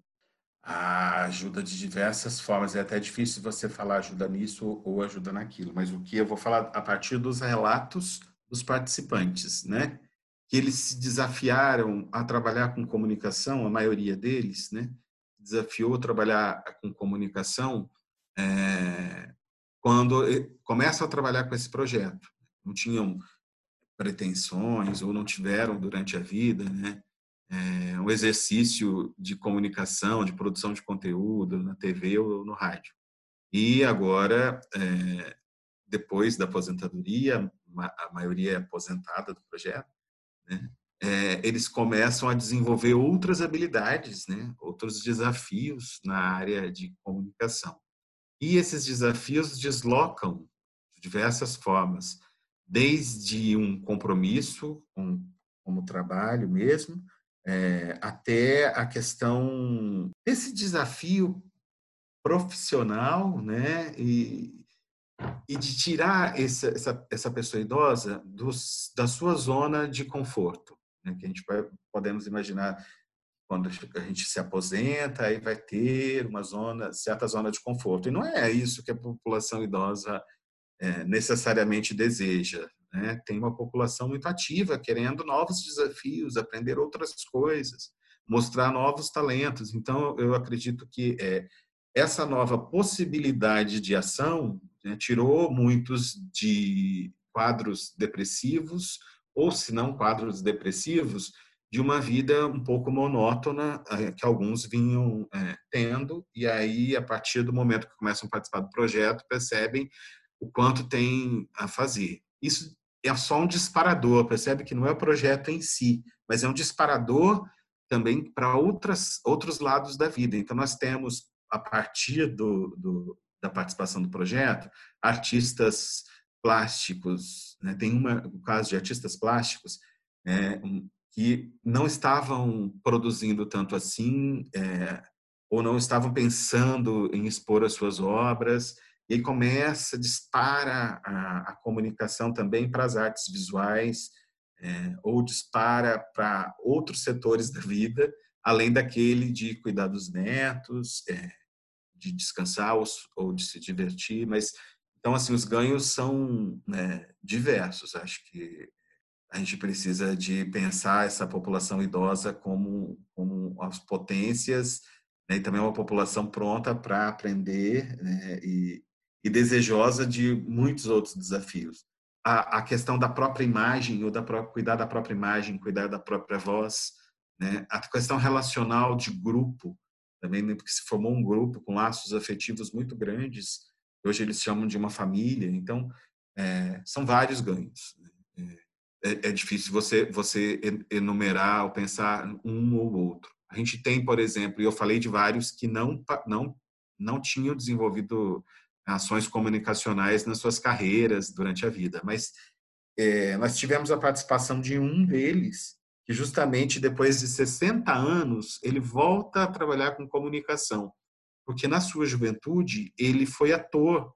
A ajuda de diversas formas. É até difícil você falar ajuda nisso ou ajuda naquilo, mas o que eu vou falar a partir dos relatos dos participantes, né? Que eles se desafiaram a trabalhar com comunicação, a maioria deles, né? Desafiou trabalhar com comunicação é, quando começam a trabalhar com esse projeto. Não tinham pretensões ou não tiveram durante a vida, né? É, um exercício de comunicação, de produção de conteúdo na TV ou no rádio. E agora, é, depois da aposentadoria, a maioria é aposentada do projeto, né? é, eles começam a desenvolver outras habilidades, né? outros desafios na área de comunicação. E esses desafios deslocam de diversas formas, desde um compromisso com, como trabalho mesmo, é, até a questão desse desafio profissional, né, e, e de tirar essa, essa, essa pessoa idosa dos, da sua zona de conforto, né, que a gente vai, podemos imaginar quando a gente se aposenta, aí vai ter uma zona, certa zona de conforto. E não é isso que a população idosa é, necessariamente deseja. Né? tem uma população muito ativa, querendo novos desafios, aprender outras coisas, mostrar novos talentos. Então, eu acredito que é, essa nova possibilidade de ação né, tirou muitos de quadros depressivos, ou se não quadros depressivos, de uma vida um pouco monótona eh, que alguns vinham é, tendo, e aí, a partir do momento que começam a participar do projeto, percebem o quanto tem a fazer. Isso é só um disparador, percebe que não é o projeto em si, mas é um disparador também para outros lados da vida. Então, nós temos, a partir do, do da participação do projeto, artistas plásticos, né? tem uma, o caso de artistas plásticos, é, um, que não estavam produzindo tanto assim, é, ou não estavam pensando em expor as suas obras, e aí começa, dispara a, a comunicação também para as artes visuais, é, ou dispara para outros setores da vida, além daquele de cuidar dos netos, é, de descansar ou, ou, de se divertir, mas então assim os ganhos são né, diversos. Acho que a gente precisa de pensar essa população idosa como, como as potências né, e também uma população pronta para aprender né, e, e, desejosa de muitos outros desafios. A, a, questão da própria imagem, ou da própria, cuidar da própria imagem, cuidar da própria voz, né, a questão relacional de grupo, também né, porque se formou um grupo com laços afetivos muito grandes, hoje eles chamam de uma família, então é, são vários ganhos. Né, é, é, é difícil você, você enumerar ou pensar um ou outro. A gente tem, por exemplo, e eu falei de vários que não, não, não tinham desenvolvido ações comunicacionais nas suas carreiras durante a vida, mas é, nós tivemos a participação de um deles, que justamente depois de 60 anos, ele volta a trabalhar com comunicação, porque na sua juventude ele foi ator,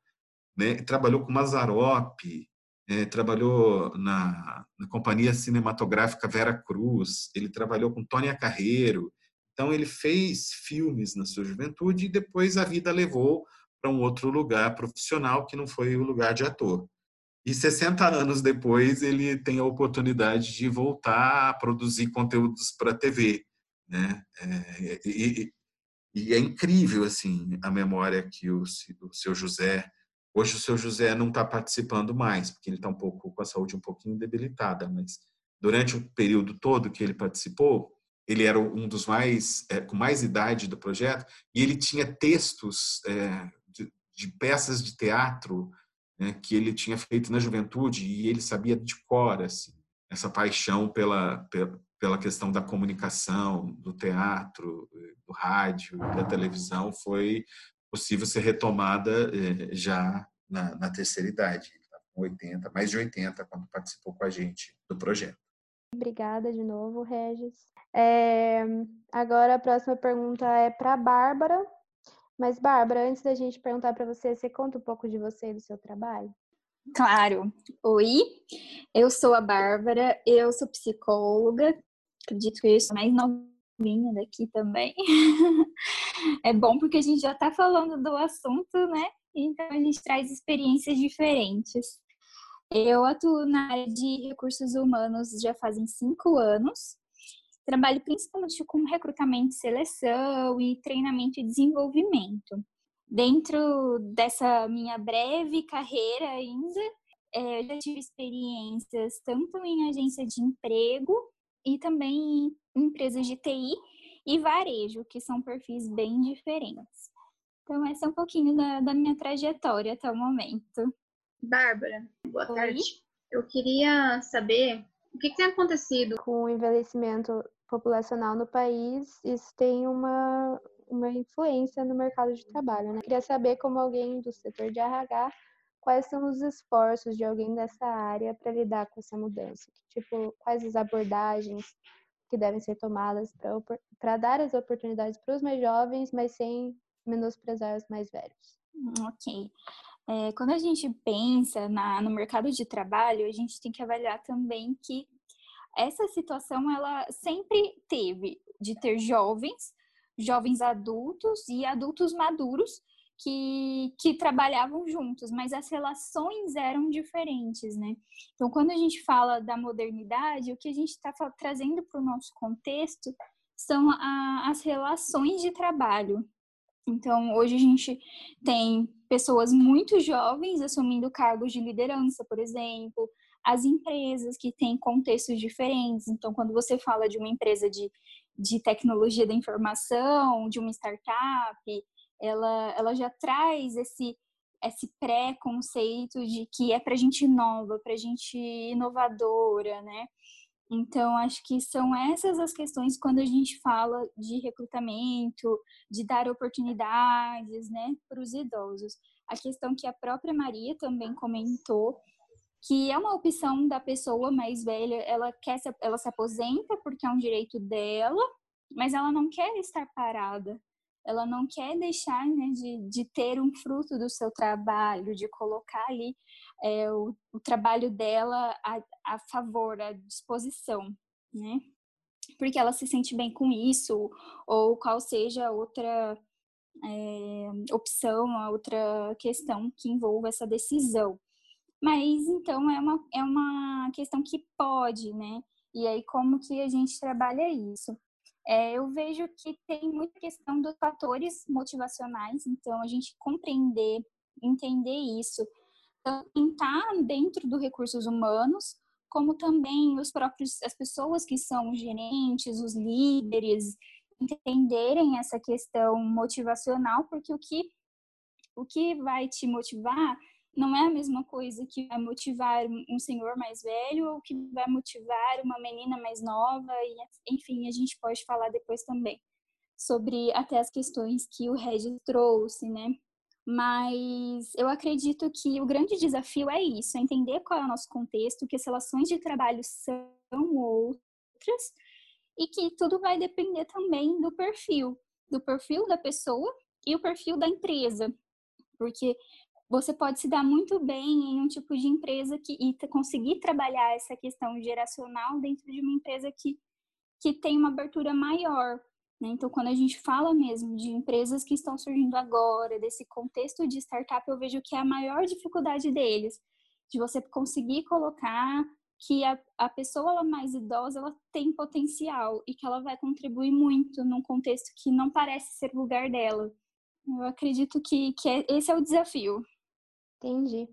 né? trabalhou com Mazarop, é, trabalhou na, na, companhia cinematográfica Vera Cruz, ele trabalhou com Tônia Carreiro. Então, ele fez filmes na sua juventude e depois a vida levou para um outro lugar profissional que não foi o lugar de ator. E 60 anos depois, ele tem a oportunidade de voltar a produzir conteúdos para TV. Né? É, e, e, é incrível assim a memória que o, o seu José Hoje o seu José não está participando mais, porque ele está um pouco com a saúde um pouquinho debilitada, mas durante o período todo que ele participou, ele era um dos mais é, com mais idade do projeto e ele tinha textos é, de, peças de teatro né, que ele tinha feito na juventude e ele sabia de cor assim, essa paixão pela, pela pela questão da comunicação, do teatro, do rádio, da televisão, foi possível ser retomada eh, já na, na terceira idade, tá com 80, mais de 80, quando participou com a gente do projeto. Obrigada de novo, Regis. É, agora a próxima pergunta é para a Bárbara. Mas, Bárbara, antes da gente perguntar para você, você conta um pouco de você e do seu trabalho? Claro. Oi, eu sou a Bárbara, eu sou psicóloga, acredito que eu sou mais novinha daqui também. é bom porque a gente já está falando do assunto, né? Então a gente traz experiências diferentes. Eu atuo na área de recursos humanos já fazem cinco anos. Trabalho principalmente com recrutamento, seleção e treinamento e desenvolvimento. Dentro dessa minha breve carreira ainda, é, eu já tive experiências tanto em agência de emprego e também em empresas de TI e varejo, que são perfis bem diferentes. Então, essa é um pouquinho da, da minha trajetória até o momento. Bárbara, boa Oi? tarde. Eu queria saber o que, que tem acontecido com o envelhecimento populacional no país. Isso tem uma, uma influência no mercado de trabalho. Né? Queria saber, como alguém do setor de RH, quais são os esforços de alguém dessa área para lidar com essa mudança? Tipo, quais as abordagens que devem ser tomadas para dar as oportunidades para os mais jovens, mas sem menosprezar os mais velhos. Hum, ok. É, quando a gente pensa na, no mercado de trabalho, a gente tem que avaliar também que essa situação ela sempre teve de ter jovens, jovens adultos e adultos maduros que, que trabalhavam juntos, mas as relações eram diferentes, né? Então, quando a gente fala da modernidade, o que a gente está trazendo para o nosso contexto são a, as relações de trabalho. Então, hoje a gente tem pessoas muito jovens assumindo cargos de liderança, por exemplo, as empresas que têm contextos diferentes. Então, quando você fala de uma empresa de, de tecnologia da informação, de uma startup, ela, ela já traz esse, esse pré-conceito de que é para gente nova, para gente inovadora, né? Então, acho que são essas as questões quando a gente fala de recrutamento, de dar oportunidades, né, para os idosos. A questão que a própria Maria também comentou, que é uma opção da pessoa mais velha, ela quer se, ela se aposenta porque é um direito dela, mas ela não quer estar parada ela não quer deixar né, de, de ter um fruto do seu trabalho, de colocar ali é, o, o, trabalho dela a, a favor, à disposição, né? Porque ela se sente bem com isso, ou qual seja a outra é, opção, a outra questão que envolva essa decisão. Mas então é uma, é uma questão que pode, né? E aí, como que a gente trabalha isso? É, eu vejo que tem muita questão dos fatores motivacionais, então a gente compreender, entender isso, tanto estar dentro dos recursos humanos, como também os próprios as pessoas que são gerentes, os líderes, entenderem essa questão motivacional, porque o que o que vai te motivar não é a mesma coisa que vai motivar um senhor mais velho ou que vai motivar uma menina mais nova e enfim a gente pode falar depois também sobre até as questões que o Regis trouxe, né? Mas eu acredito que o grande desafio é isso, é entender qual é o nosso contexto, que as relações de trabalho são outras e que tudo vai depender também do perfil, do perfil da pessoa e o perfil da empresa, porque você pode se dar muito bem em um tipo de empresa que, e conseguir trabalhar essa questão geracional dentro de uma empresa que, que tem uma abertura maior. Né? Então, quando a gente fala mesmo de empresas que estão surgindo agora, desse contexto de startup, eu vejo que é a maior dificuldade deles, de você conseguir colocar que a, a pessoa ela mais idosa ela tem potencial e que ela vai contribuir muito num contexto que não parece ser lugar dela. Eu acredito que, que é, esse é o desafio. Entendi.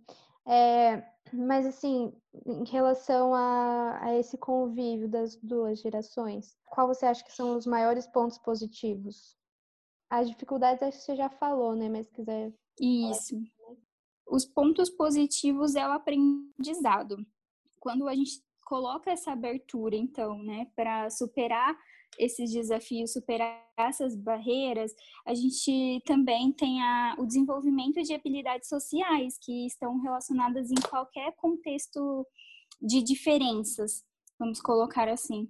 É, mas assim, em relação a, a esse convívio das duas gerações, qual você acha que são os maiores pontos positivos? As dificuldades acho que você já falou, né? Mas se quiser. Isso. Os pontos positivos é o aprendizado. Quando a gente coloca essa abertura, então, né, para superar esses desafios, superar essas barreiras, a gente também tem a, o desenvolvimento de habilidades sociais que estão relacionadas em qualquer contexto de diferenças, vamos colocar assim.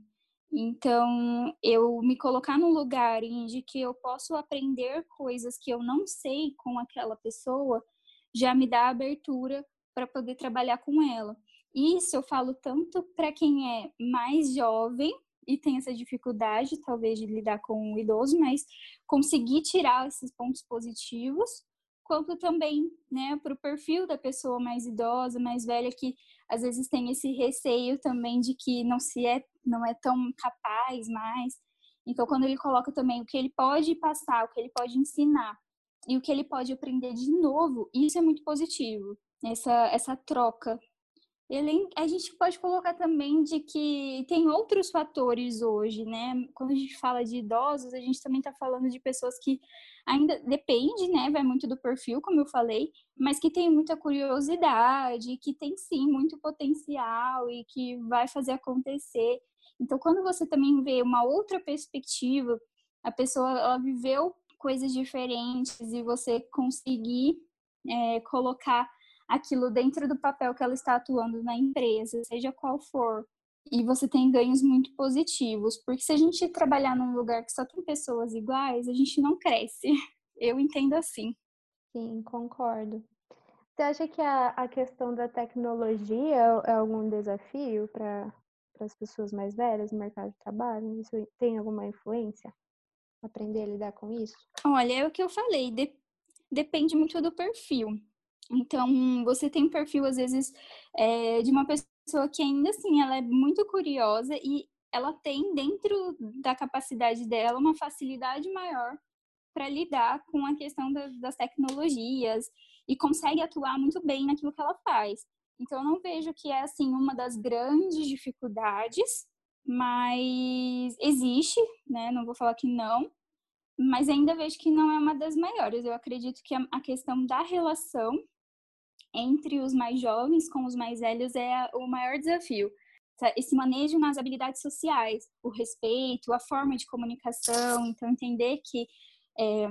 Então, eu me colocar num lugar em que eu posso aprender coisas que eu não sei com aquela pessoa, já me dá abertura para poder trabalhar com ela. Isso eu falo tanto para quem é mais jovem e tem essa dificuldade, talvez, de lidar com o idoso, mas conseguir tirar esses pontos positivos, quanto também, né, para o perfil da pessoa mais idosa, mais velha, que às vezes tem esse receio também de que não se é, não é tão capaz mais. Então, quando ele coloca também o que ele pode passar, o que ele pode ensinar e o que ele pode aprender de novo, isso é muito positivo. Essa, essa troca A gente pode colocar também de que tem outros fatores hoje, né? Quando a gente fala de idosos, a gente também está falando de pessoas que ainda depende, né? Vai muito do perfil, como eu falei, mas que tem muita curiosidade, que tem sim muito potencial e que vai fazer acontecer. Então, quando você também vê uma outra perspectiva, a pessoa ela viveu coisas diferentes e você conseguir é, colocar aquilo dentro do papel que ela está atuando na empresa, seja qual for. E você tem ganhos muito positivos, porque se a gente trabalhar num lugar que só tem pessoas iguais, a gente não cresce. Eu entendo assim. Sim, concordo. Você acha que a, a questão da tecnologia é, é algum desafio para as pessoas mais velhas no mercado de trabalho? Isso tem alguma influência? Aprender a lidar com isso? Olha, é o que eu falei. De, depende muito do perfil. Então, você tem um perfil, às vezes, é, de uma pessoa que ainda assim, ela é muito curiosa e ela tem dentro da capacidade dela uma facilidade maior para lidar com a questão das, das tecnologias e consegue atuar muito bem naquilo que ela faz. Então, eu não vejo que é, assim, uma das grandes dificuldades, mas existe, né? Não vou falar que não, mas ainda vejo que não é uma das maiores. Eu acredito que a questão da relação entre os mais jovens com os mais velhos é o maior desafio. Esse manejo nas habilidades sociais, o respeito, a forma de comunicação, então entender que é,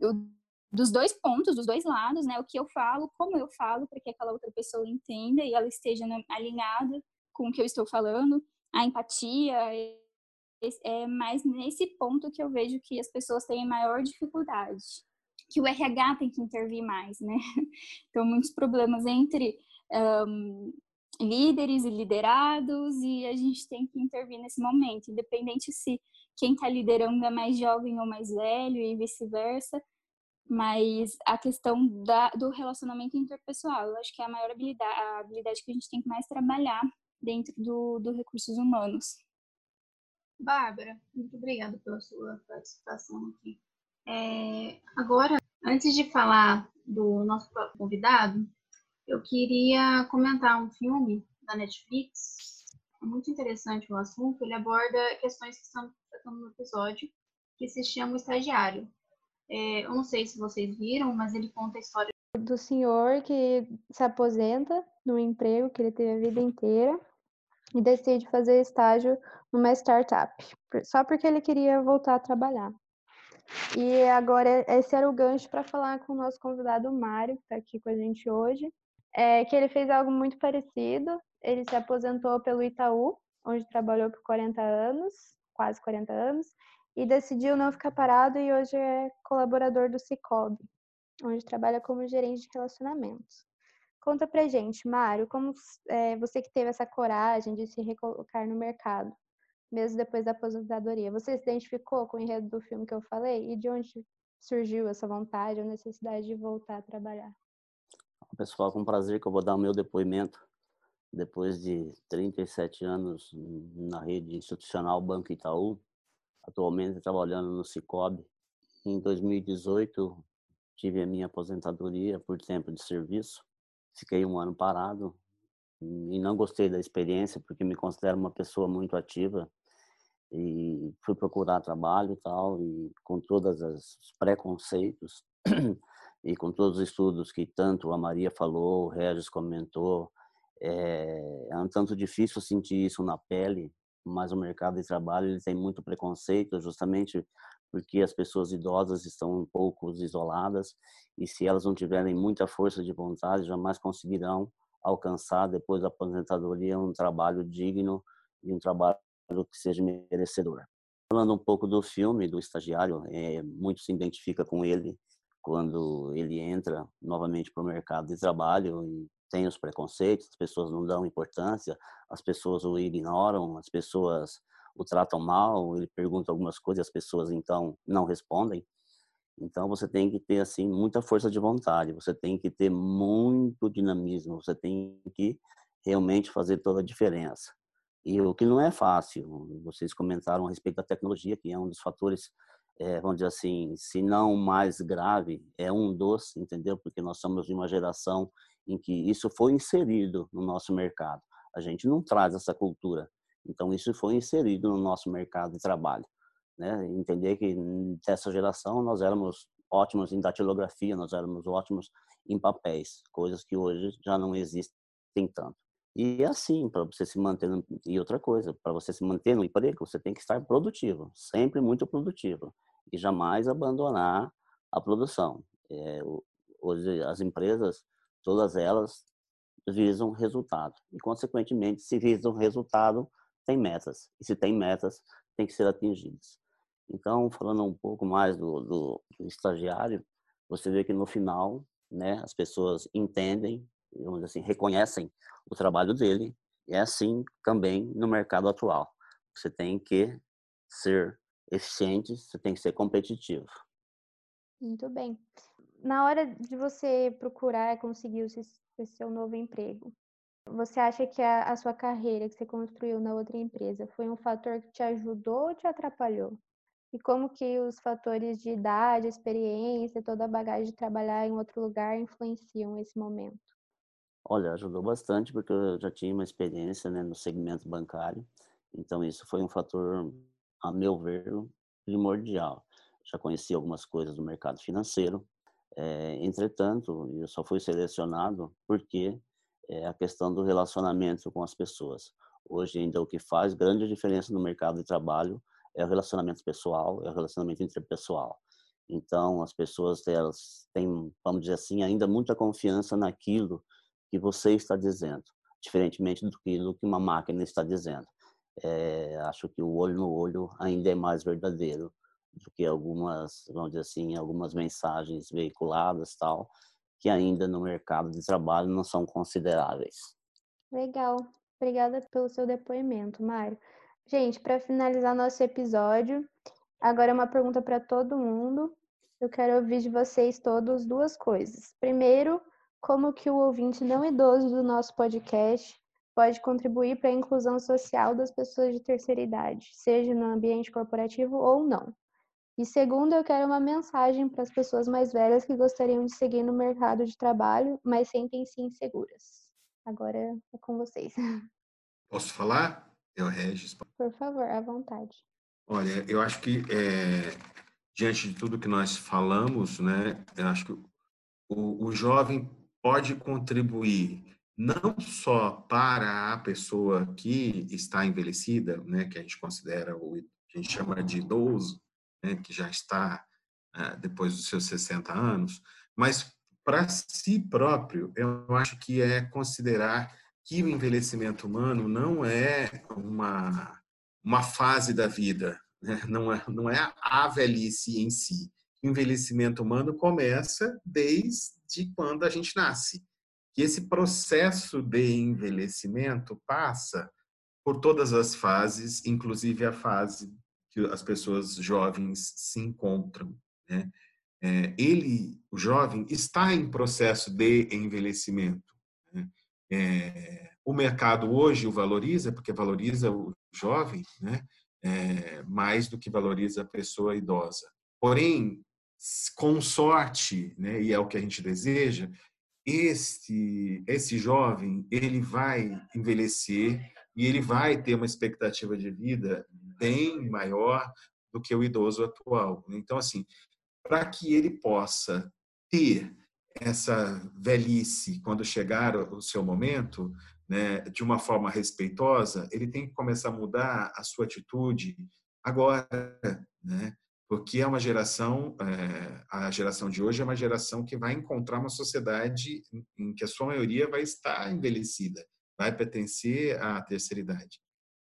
eu, dos dois pontos, dos dois lados, né, o que eu falo, como eu falo, para que aquela outra pessoa entenda e ela esteja alinhada com o que eu estou falando, a empatia, é mais nesse ponto que eu vejo que as pessoas têm maior dificuldade que o RH tem que intervir mais, né? Então, muitos problemas entre um, líderes e liderados, e a gente tem que intervir nesse momento, independente se quem está liderando é mais jovem ou mais velho e vice-versa, mas a questão da, do relacionamento interpessoal, eu acho que é a maior habilidade, a habilidade que a gente tem que mais trabalhar dentro do, do recursos humanos. Bárbara, muito obrigada pela sua participação aqui. É, agora, antes de falar do nosso convidado, eu queria comentar um filme da Netflix. É muito interessante o assunto. Ele aborda questões que estão tratando no episódio, que se chama O Estagiário. É, eu não sei se vocês viram, mas ele conta a história do senhor que se aposenta no emprego que ele teve a vida inteira e decide fazer estágio numa startup, só porque ele queria voltar a trabalhar. E agora, esse era o gancho para falar com o nosso convidado Mário, que está aqui com a gente hoje, é, que ele fez algo muito parecido. Ele se aposentou pelo Itaú, onde trabalhou por 40 anos, quase 40 anos, e decidiu não ficar parado e hoje é colaborador do Cicobi, onde trabalha como gerente de relacionamentos. Conta pra gente, Mário, como é, você que teve essa coragem de se recolocar no mercado, mesmo depois da aposentadoria. Você se identificou com o enredo do filme que eu falei? E de onde surgiu essa vontade ou necessidade de voltar a trabalhar? Pessoal, com prazer que eu vou dar o meu depoimento. Depois de 37 anos na rede institucional Banco Itaú, atualmente trabalhando no Cicobi. Em 2018, tive a minha aposentadoria por tempo de serviço. Fiquei um ano parado e não gostei da experiência porque me considero uma pessoa muito ativa e fui procurar trabalho e tal, e com todos os preconceitos e com todos os estudos que tanto a Maria falou, o Regis comentou, é, é um tanto difícil sentir isso na pele, mas o mercado de trabalho ele tem muito preconceito, justamente porque as pessoas idosas estão um pouco isoladas e se elas não tiverem muita força de vontade, jamais conseguirão alcançar depois da aposentadoria um trabalho digno e um trabalho que seja merecedor. Falando um pouco do filme, do estagiário, é, muito se identifica com ele quando ele entra novamente para o mercado de trabalho e tem os preconceitos, as pessoas não dão importância, as pessoas o ignoram, as pessoas o tratam mal, ele pergunta algumas coisas, as pessoas então não respondem. Então você tem que ter assim muita força de vontade, você tem que ter muito dinamismo, você tem que realmente fazer toda a diferença. E o que não é fácil, vocês comentaram a respeito da tecnologia, que é um dos fatores, é, vamos dizer assim, se não mais grave, é um dos, entendeu? Porque nós somos de uma geração em que isso foi inserido no nosso mercado. A gente não traz essa cultura. Então, isso foi inserido no nosso mercado de trabalho. Né? Entender que dessa geração nós éramos ótimos em datilografia, nós éramos ótimos em papéis, coisas que hoje já não existem tanto. E assim, para você se manter. E outra coisa, para você se manter no emprego, você tem que estar produtivo, sempre muito produtivo. E jamais abandonar a produção. É, hoje, as empresas, todas elas, visam resultado. E, consequentemente, se visam resultado, tem metas. E se tem metas, tem que ser atingidas. Então, falando um pouco mais do, do, do estagiário, você vê que no final, né, as pessoas entendem, dizer assim, reconhecem o trabalho dele. E é assim também no mercado atual. Você tem que ser eficiente, você tem que ser competitivo. Muito bem. na hora de você procurar conseguir o seu novo emprego, você acha que a, a, sua carreira que você construiu na outra empresa foi um fator que te ajudou ou te atrapalhou? E como que os fatores de idade, experiência, toda a bagagem de trabalhar em outro lugar influenciam esse momento? Olha, ajudou bastante porque eu já tinha uma experiência né, no segmento bancário. Então isso foi um fator, a meu ver, primordial. Já conheci algumas coisas do mercado financeiro. É, entretanto, eu só fui selecionado porque é a questão do relacionamento com as pessoas. Hoje ainda o que faz grande diferença no mercado de trabalho é o relacionamento pessoal, é o relacionamento interpessoal. Então as pessoas elas têm, vamos dizer assim, ainda muita confiança naquilo que você está dizendo, diferentemente do que, do que uma máquina está dizendo. É, acho que o olho no olho ainda é mais verdadeiro do que algumas, vamos dizer assim, algumas mensagens veiculadas tal, que ainda no mercado de trabalho não são consideráveis. Legal. Obrigada pelo seu depoimento, Mário. Gente, para finalizar nosso episódio, agora é uma pergunta para todo mundo. Eu quero ouvir de vocês todos duas coisas. Primeiro, como que o ouvinte não idoso do nosso podcast pode contribuir para a inclusão social das pessoas de terceira idade, seja no ambiente corporativo ou não. E segundo, eu quero uma mensagem para as pessoas mais velhas que gostariam de seguir no mercado de trabalho, mas sentem-se inseguras. Agora é com vocês. Posso falar? Eu, Regis. Por favor, à vontade. Olha, eu acho que é, diante de tudo que nós falamos, né, eu acho que o, o jovem pode contribuir não só para a pessoa que está envelhecida, né, que a gente considera o que a gente chama de idoso, né, que já está uh, depois dos seus 60 anos, mas para si próprio, eu acho que é considerar que o envelhecimento humano não é uma, uma fase da vida, né? não, é, não é a velhice em si. Envelhecimento humano começa desde quando a gente nasce. E esse processo de envelhecimento passa por todas as fases, inclusive a fase que as pessoas jovens se encontram. Né? É, ele, o jovem, está em processo de envelhecimento. Né? É, o mercado hoje o valoriza, porque valoriza o jovem, né? É, mais do que valoriza a pessoa idosa. Porém, com sorte, né, e é o que a gente deseja, esse, esse jovem ele vai envelhecer e ele vai ter uma expectativa de vida bem maior do que o idoso atual. Então, assim, para que ele possa ter essa velhice quando chegar o seu momento, né, de uma forma respeitosa, ele tem que começar a mudar a sua atitude agora, né? Porque é uma geração, é, a geração de hoje é uma geração que vai encontrar uma sociedade em que a sua maioria vai estar envelhecida, vai pertencer à terceira idade.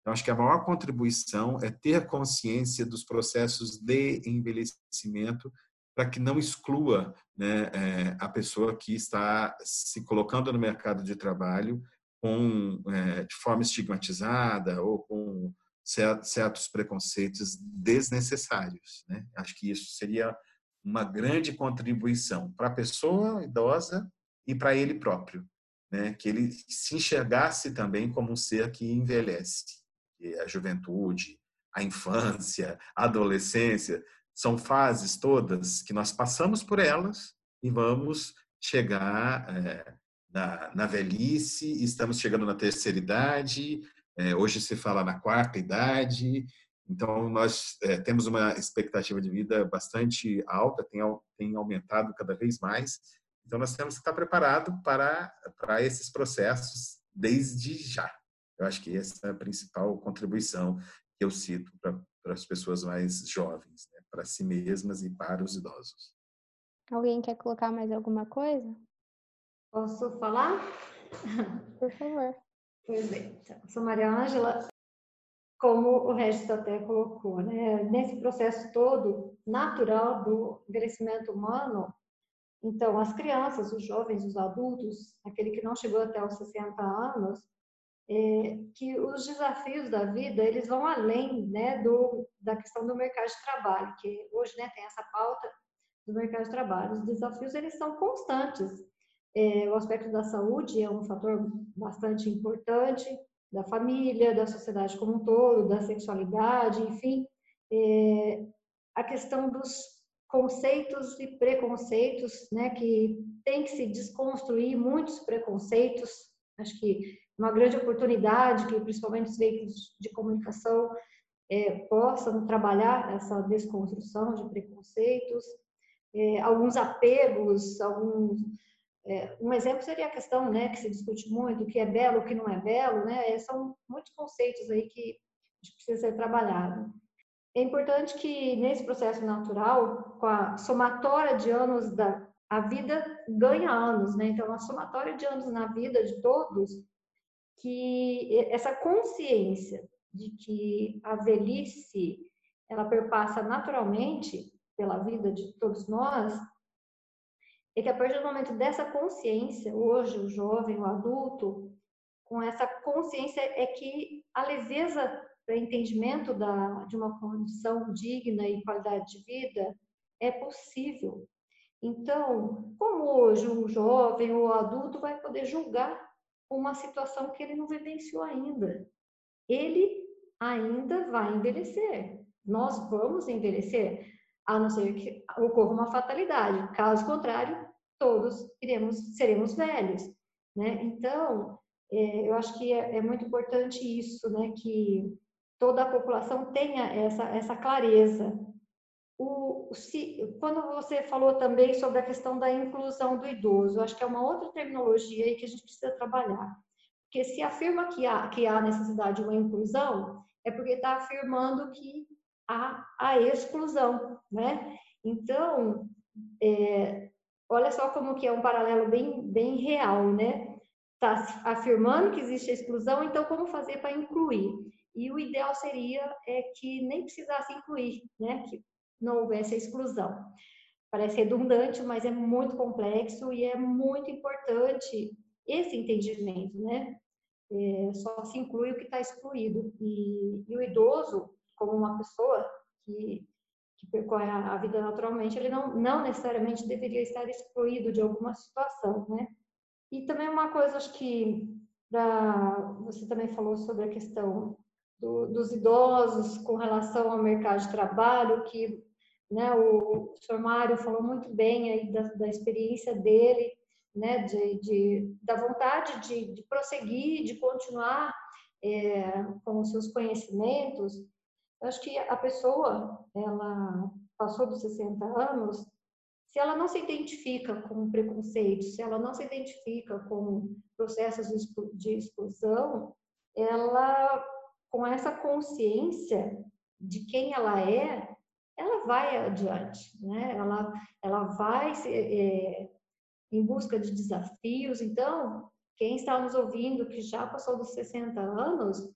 Então, acho que a maior contribuição é ter consciência dos processos de envelhecimento para que não exclua né, é, a pessoa que está se colocando no mercado de trabalho com, é, de forma estigmatizada ou com certos preconceitos desnecessários. Né? Acho que isso seria uma grande contribuição para a pessoa idosa e para ele próprio, né? que ele se enxergasse também como um ser que envelhece a juventude, a infância, a adolescência, são fases todas que nós passamos por elas e vamos chegar é, na, na, velhice, estamos chegando na terceira idade, é, hoje se fala na quarta idade, então nós é, temos uma expectativa de vida bastante alta, tem, tem aumentado cada vez mais, então nós temos que estar preparados para, para esses processos desde já. Eu acho que essa é a principal contribuição que eu cito para, para as pessoas mais jovens, né? para si mesmas e para os idosos. Alguém quer colocar mais alguma coisa? Posso falar? Por favor. Pois é. Então, sou Maria Ângela. Como o Regis até colocou, né? nesse processo todo natural do envelhecimento humano, então as crianças, os jovens, os adultos, aquele que não chegou até os 60 anos, é, que os desafios da vida eles vão além né, do, da questão do mercado de trabalho, que hoje né, tem essa pauta do mercado de trabalho. Os desafios eles são constantes. É, o aspecto da saúde é um fator bastante importante, da família, da sociedade como um todo, da sexualidade, enfim. É, a questão dos conceitos e preconceitos, né, que tem que se desconstruir muitos preconceitos. Acho que uma grande oportunidade que principalmente os veículos de comunicação é, possam trabalhar essa desconstrução de preconceitos, é, alguns apegos, alguns é, um exemplo seria a questão, né, que se discute muito, o que é belo, o que não é belo, né? São muitos conceitos aí que precisa ser trabalhado. É importante que nesse processo natural, com a somatória de anos da a vida ganha anos, né? Então a somatória de anos na vida de todos, que essa consciência de que a velhice ela perpassa naturalmente pela vida de todos nós, é que a partir do momento dessa consciência, hoje o jovem, o adulto, com essa consciência é que a leveza para entendimento da, de uma condição digna e qualidade de vida é possível. Então, como hoje o jovem ou o adulto vai poder julgar uma situação que ele não vivenciou ainda? Ele ainda vai envelhecer. Nós vamos envelhecer, a não ser que ocorra uma fatalidade. Caso contrário, todos iremos, seremos velhos. Né? Então, é, eu acho que é, é muito importante isso, né? que toda a população tenha essa, essa clareza. O, se, quando você falou também sobre a questão da inclusão do idoso, acho que é uma outra terminologia aí que a gente precisa trabalhar. Porque se afirma que há, que há necessidade de uma inclusão, é porque está afirmando que a exclusão, né? Então, é, olha só como que é um paralelo bem, bem real, né? Está afirmando que existe exclusão, então como fazer para incluir? E o ideal seria é que nem precisasse incluir, né? Que não houvesse a exclusão. Parece redundante, mas é muito complexo e é muito importante esse entendimento, né? É, só se inclui o que está excluído. E, e, o idoso, como uma pessoa que, que percorre a, vida naturalmente, ele não, não necessariamente deveria estar excluído de alguma situação, né? E também uma coisa, acho que pra, você também falou sobre a questão do, dos idosos com relação ao mercado de trabalho, que né, o, o senhor Mário falou muito bem aí da, da experiência dele, né, de, de da vontade de, de, prosseguir, de continuar é, com os seus conhecimentos. Acho que a pessoa, ela passou dos 60 anos, se ela não se identifica com preconceito, se ela não se identifica com processos de exclusão, ela com essa consciência de quem ela é, ela vai adiante, né? Ela, ela vai é, em busca de desafios. Então, quem está nos ouvindo que já passou dos 60 anos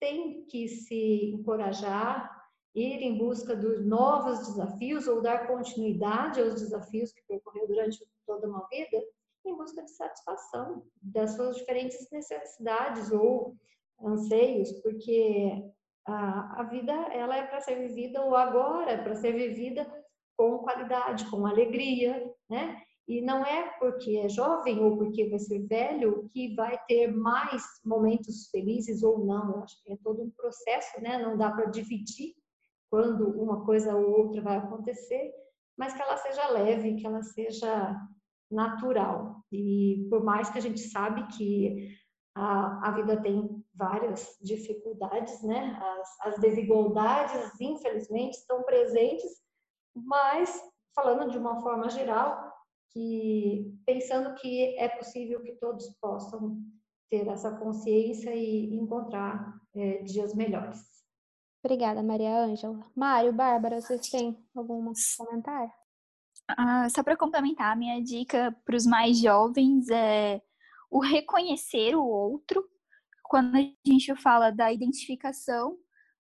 tem que se encorajar, ir em busca dos novos desafios ou dar continuidade aos desafios que percorreu durante toda uma vida, em busca de satisfação das suas diferentes necessidades ou anseios, porque a, a vida ela é para ser vivida o agora, é para ser vivida com qualidade, com alegria, né? E não é porque é jovem ou porque vai ser velho que vai ter mais momentos felizes ou não. Eu acho que é todo um processo, né? Não dá para dividir quando uma coisa ou outra vai acontecer, mas que ela seja leve, que ela seja natural. E por mais que a gente sabe que a, a vida tem várias dificuldades, né? As, as desigualdades, infelizmente, estão presentes, mas falando de uma forma geral, que pensando que é possível que todos possam ter essa consciência e encontrar é, dias melhores. Obrigada, Maria Ângela. Mário, Bárbara, vocês têm algum comentário? Ah, só para complementar, a minha dica para os mais jovens é o reconhecer o outro, quando a gente fala da identificação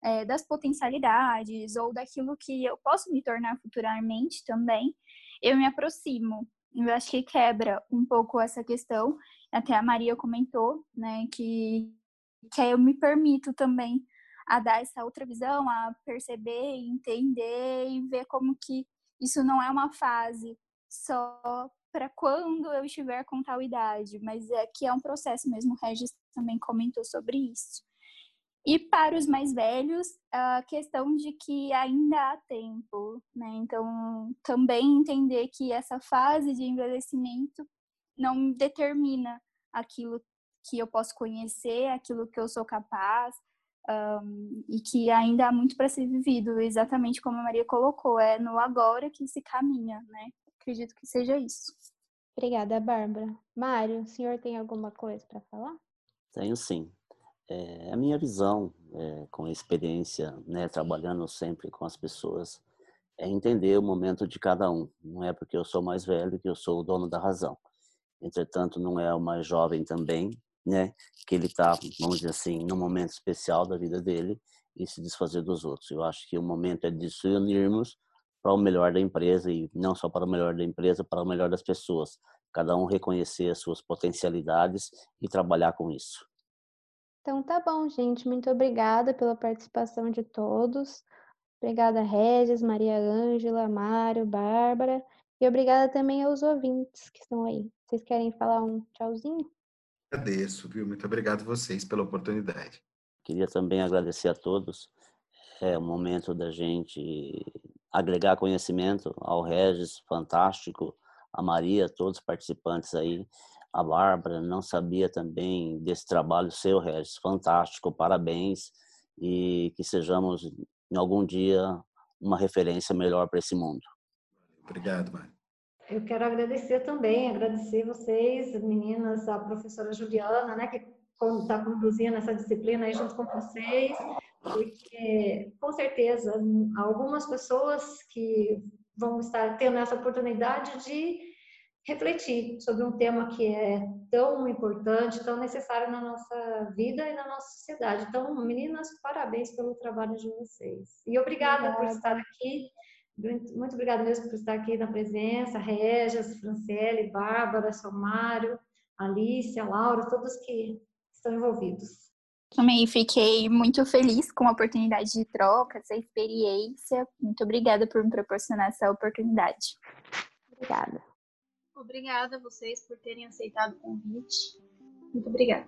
é, das potencialidades ou daquilo que eu posso me tornar futuramente também, eu me aproximo. Eu acho que quebra um pouco essa questão. Até a Maria comentou, né, que, que eu me permito também a dar essa outra visão, a perceber, entender e ver como que isso não é uma fase só para quando eu estiver com tal idade, mas é que é um processo mesmo. O Regis também comentou sobre isso. E para os mais velhos, a questão de que ainda há tempo, né? Então, também entender que essa fase de envelhecimento não determina aquilo que eu posso conhecer, aquilo que eu sou capaz, um, e que ainda há muito para ser vivido, exatamente como a Maria colocou, é no agora que se caminha, né? Acredito que seja isso. Obrigada, Bárbara. Mário, o senhor tem alguma coisa para falar? Tenho sim. É, a minha visão, é, com a experiência, né, trabalhando sempre com as pessoas, é entender o momento de cada um. Não é porque eu sou mais velho que eu sou o dono da razão. Entretanto, não é o mais jovem também, né, que ele está, vamos dizer assim, num momento especial da vida dele e se desfazer dos outros. Eu acho que o momento é de se unirmos para o melhor da empresa e não só para o melhor da empresa, para o melhor das pessoas. Cada um reconhecer as suas potencialidades e trabalhar com isso. Então tá bom, gente. Muito obrigada pela participação de todos. Obrigada, Regis, Maria Ângela, Mário, Bárbara. E obrigada também aos ouvintes que estão aí. Vocês querem falar um tchauzinho? Agradeço, viu? Muito obrigado a vocês pela oportunidade. Queria também agradecer a todos. É o momento da gente agregar conhecimento ao Regis, fantástico, a Maria, todos os participantes aí a Bárbara, não sabia também desse trabalho seu, Regis. Fantástico, parabéns. E que sejamos, em algum dia, uma referência melhor para esse mundo. Obrigado, Mário. Eu quero agradecer também, agradecer vocês, meninas, a professora Juliana, né, que está conduzindo essa disciplina aí junto com vocês, porque, com certeza, algumas pessoas que vão estar tendo essa oportunidade de refletir sobre um tema que é tão importante, tão necessário na nossa vida e na nossa sociedade. Então, meninas, parabéns pelo trabalho de vocês. E obrigada, obrigada. por estar aqui. Muito obrigada mesmo por estar aqui na presença, Regias, Franciele, Bárbara, Somário, Alicia, Laura, todos que estão envolvidos. Também fiquei muito feliz com a oportunidade de troca, essa experiência. Muito obrigada por me proporcionar essa oportunidade. Obrigada. Obrigada a vocês por terem aceitado o convite. Muito obrigada.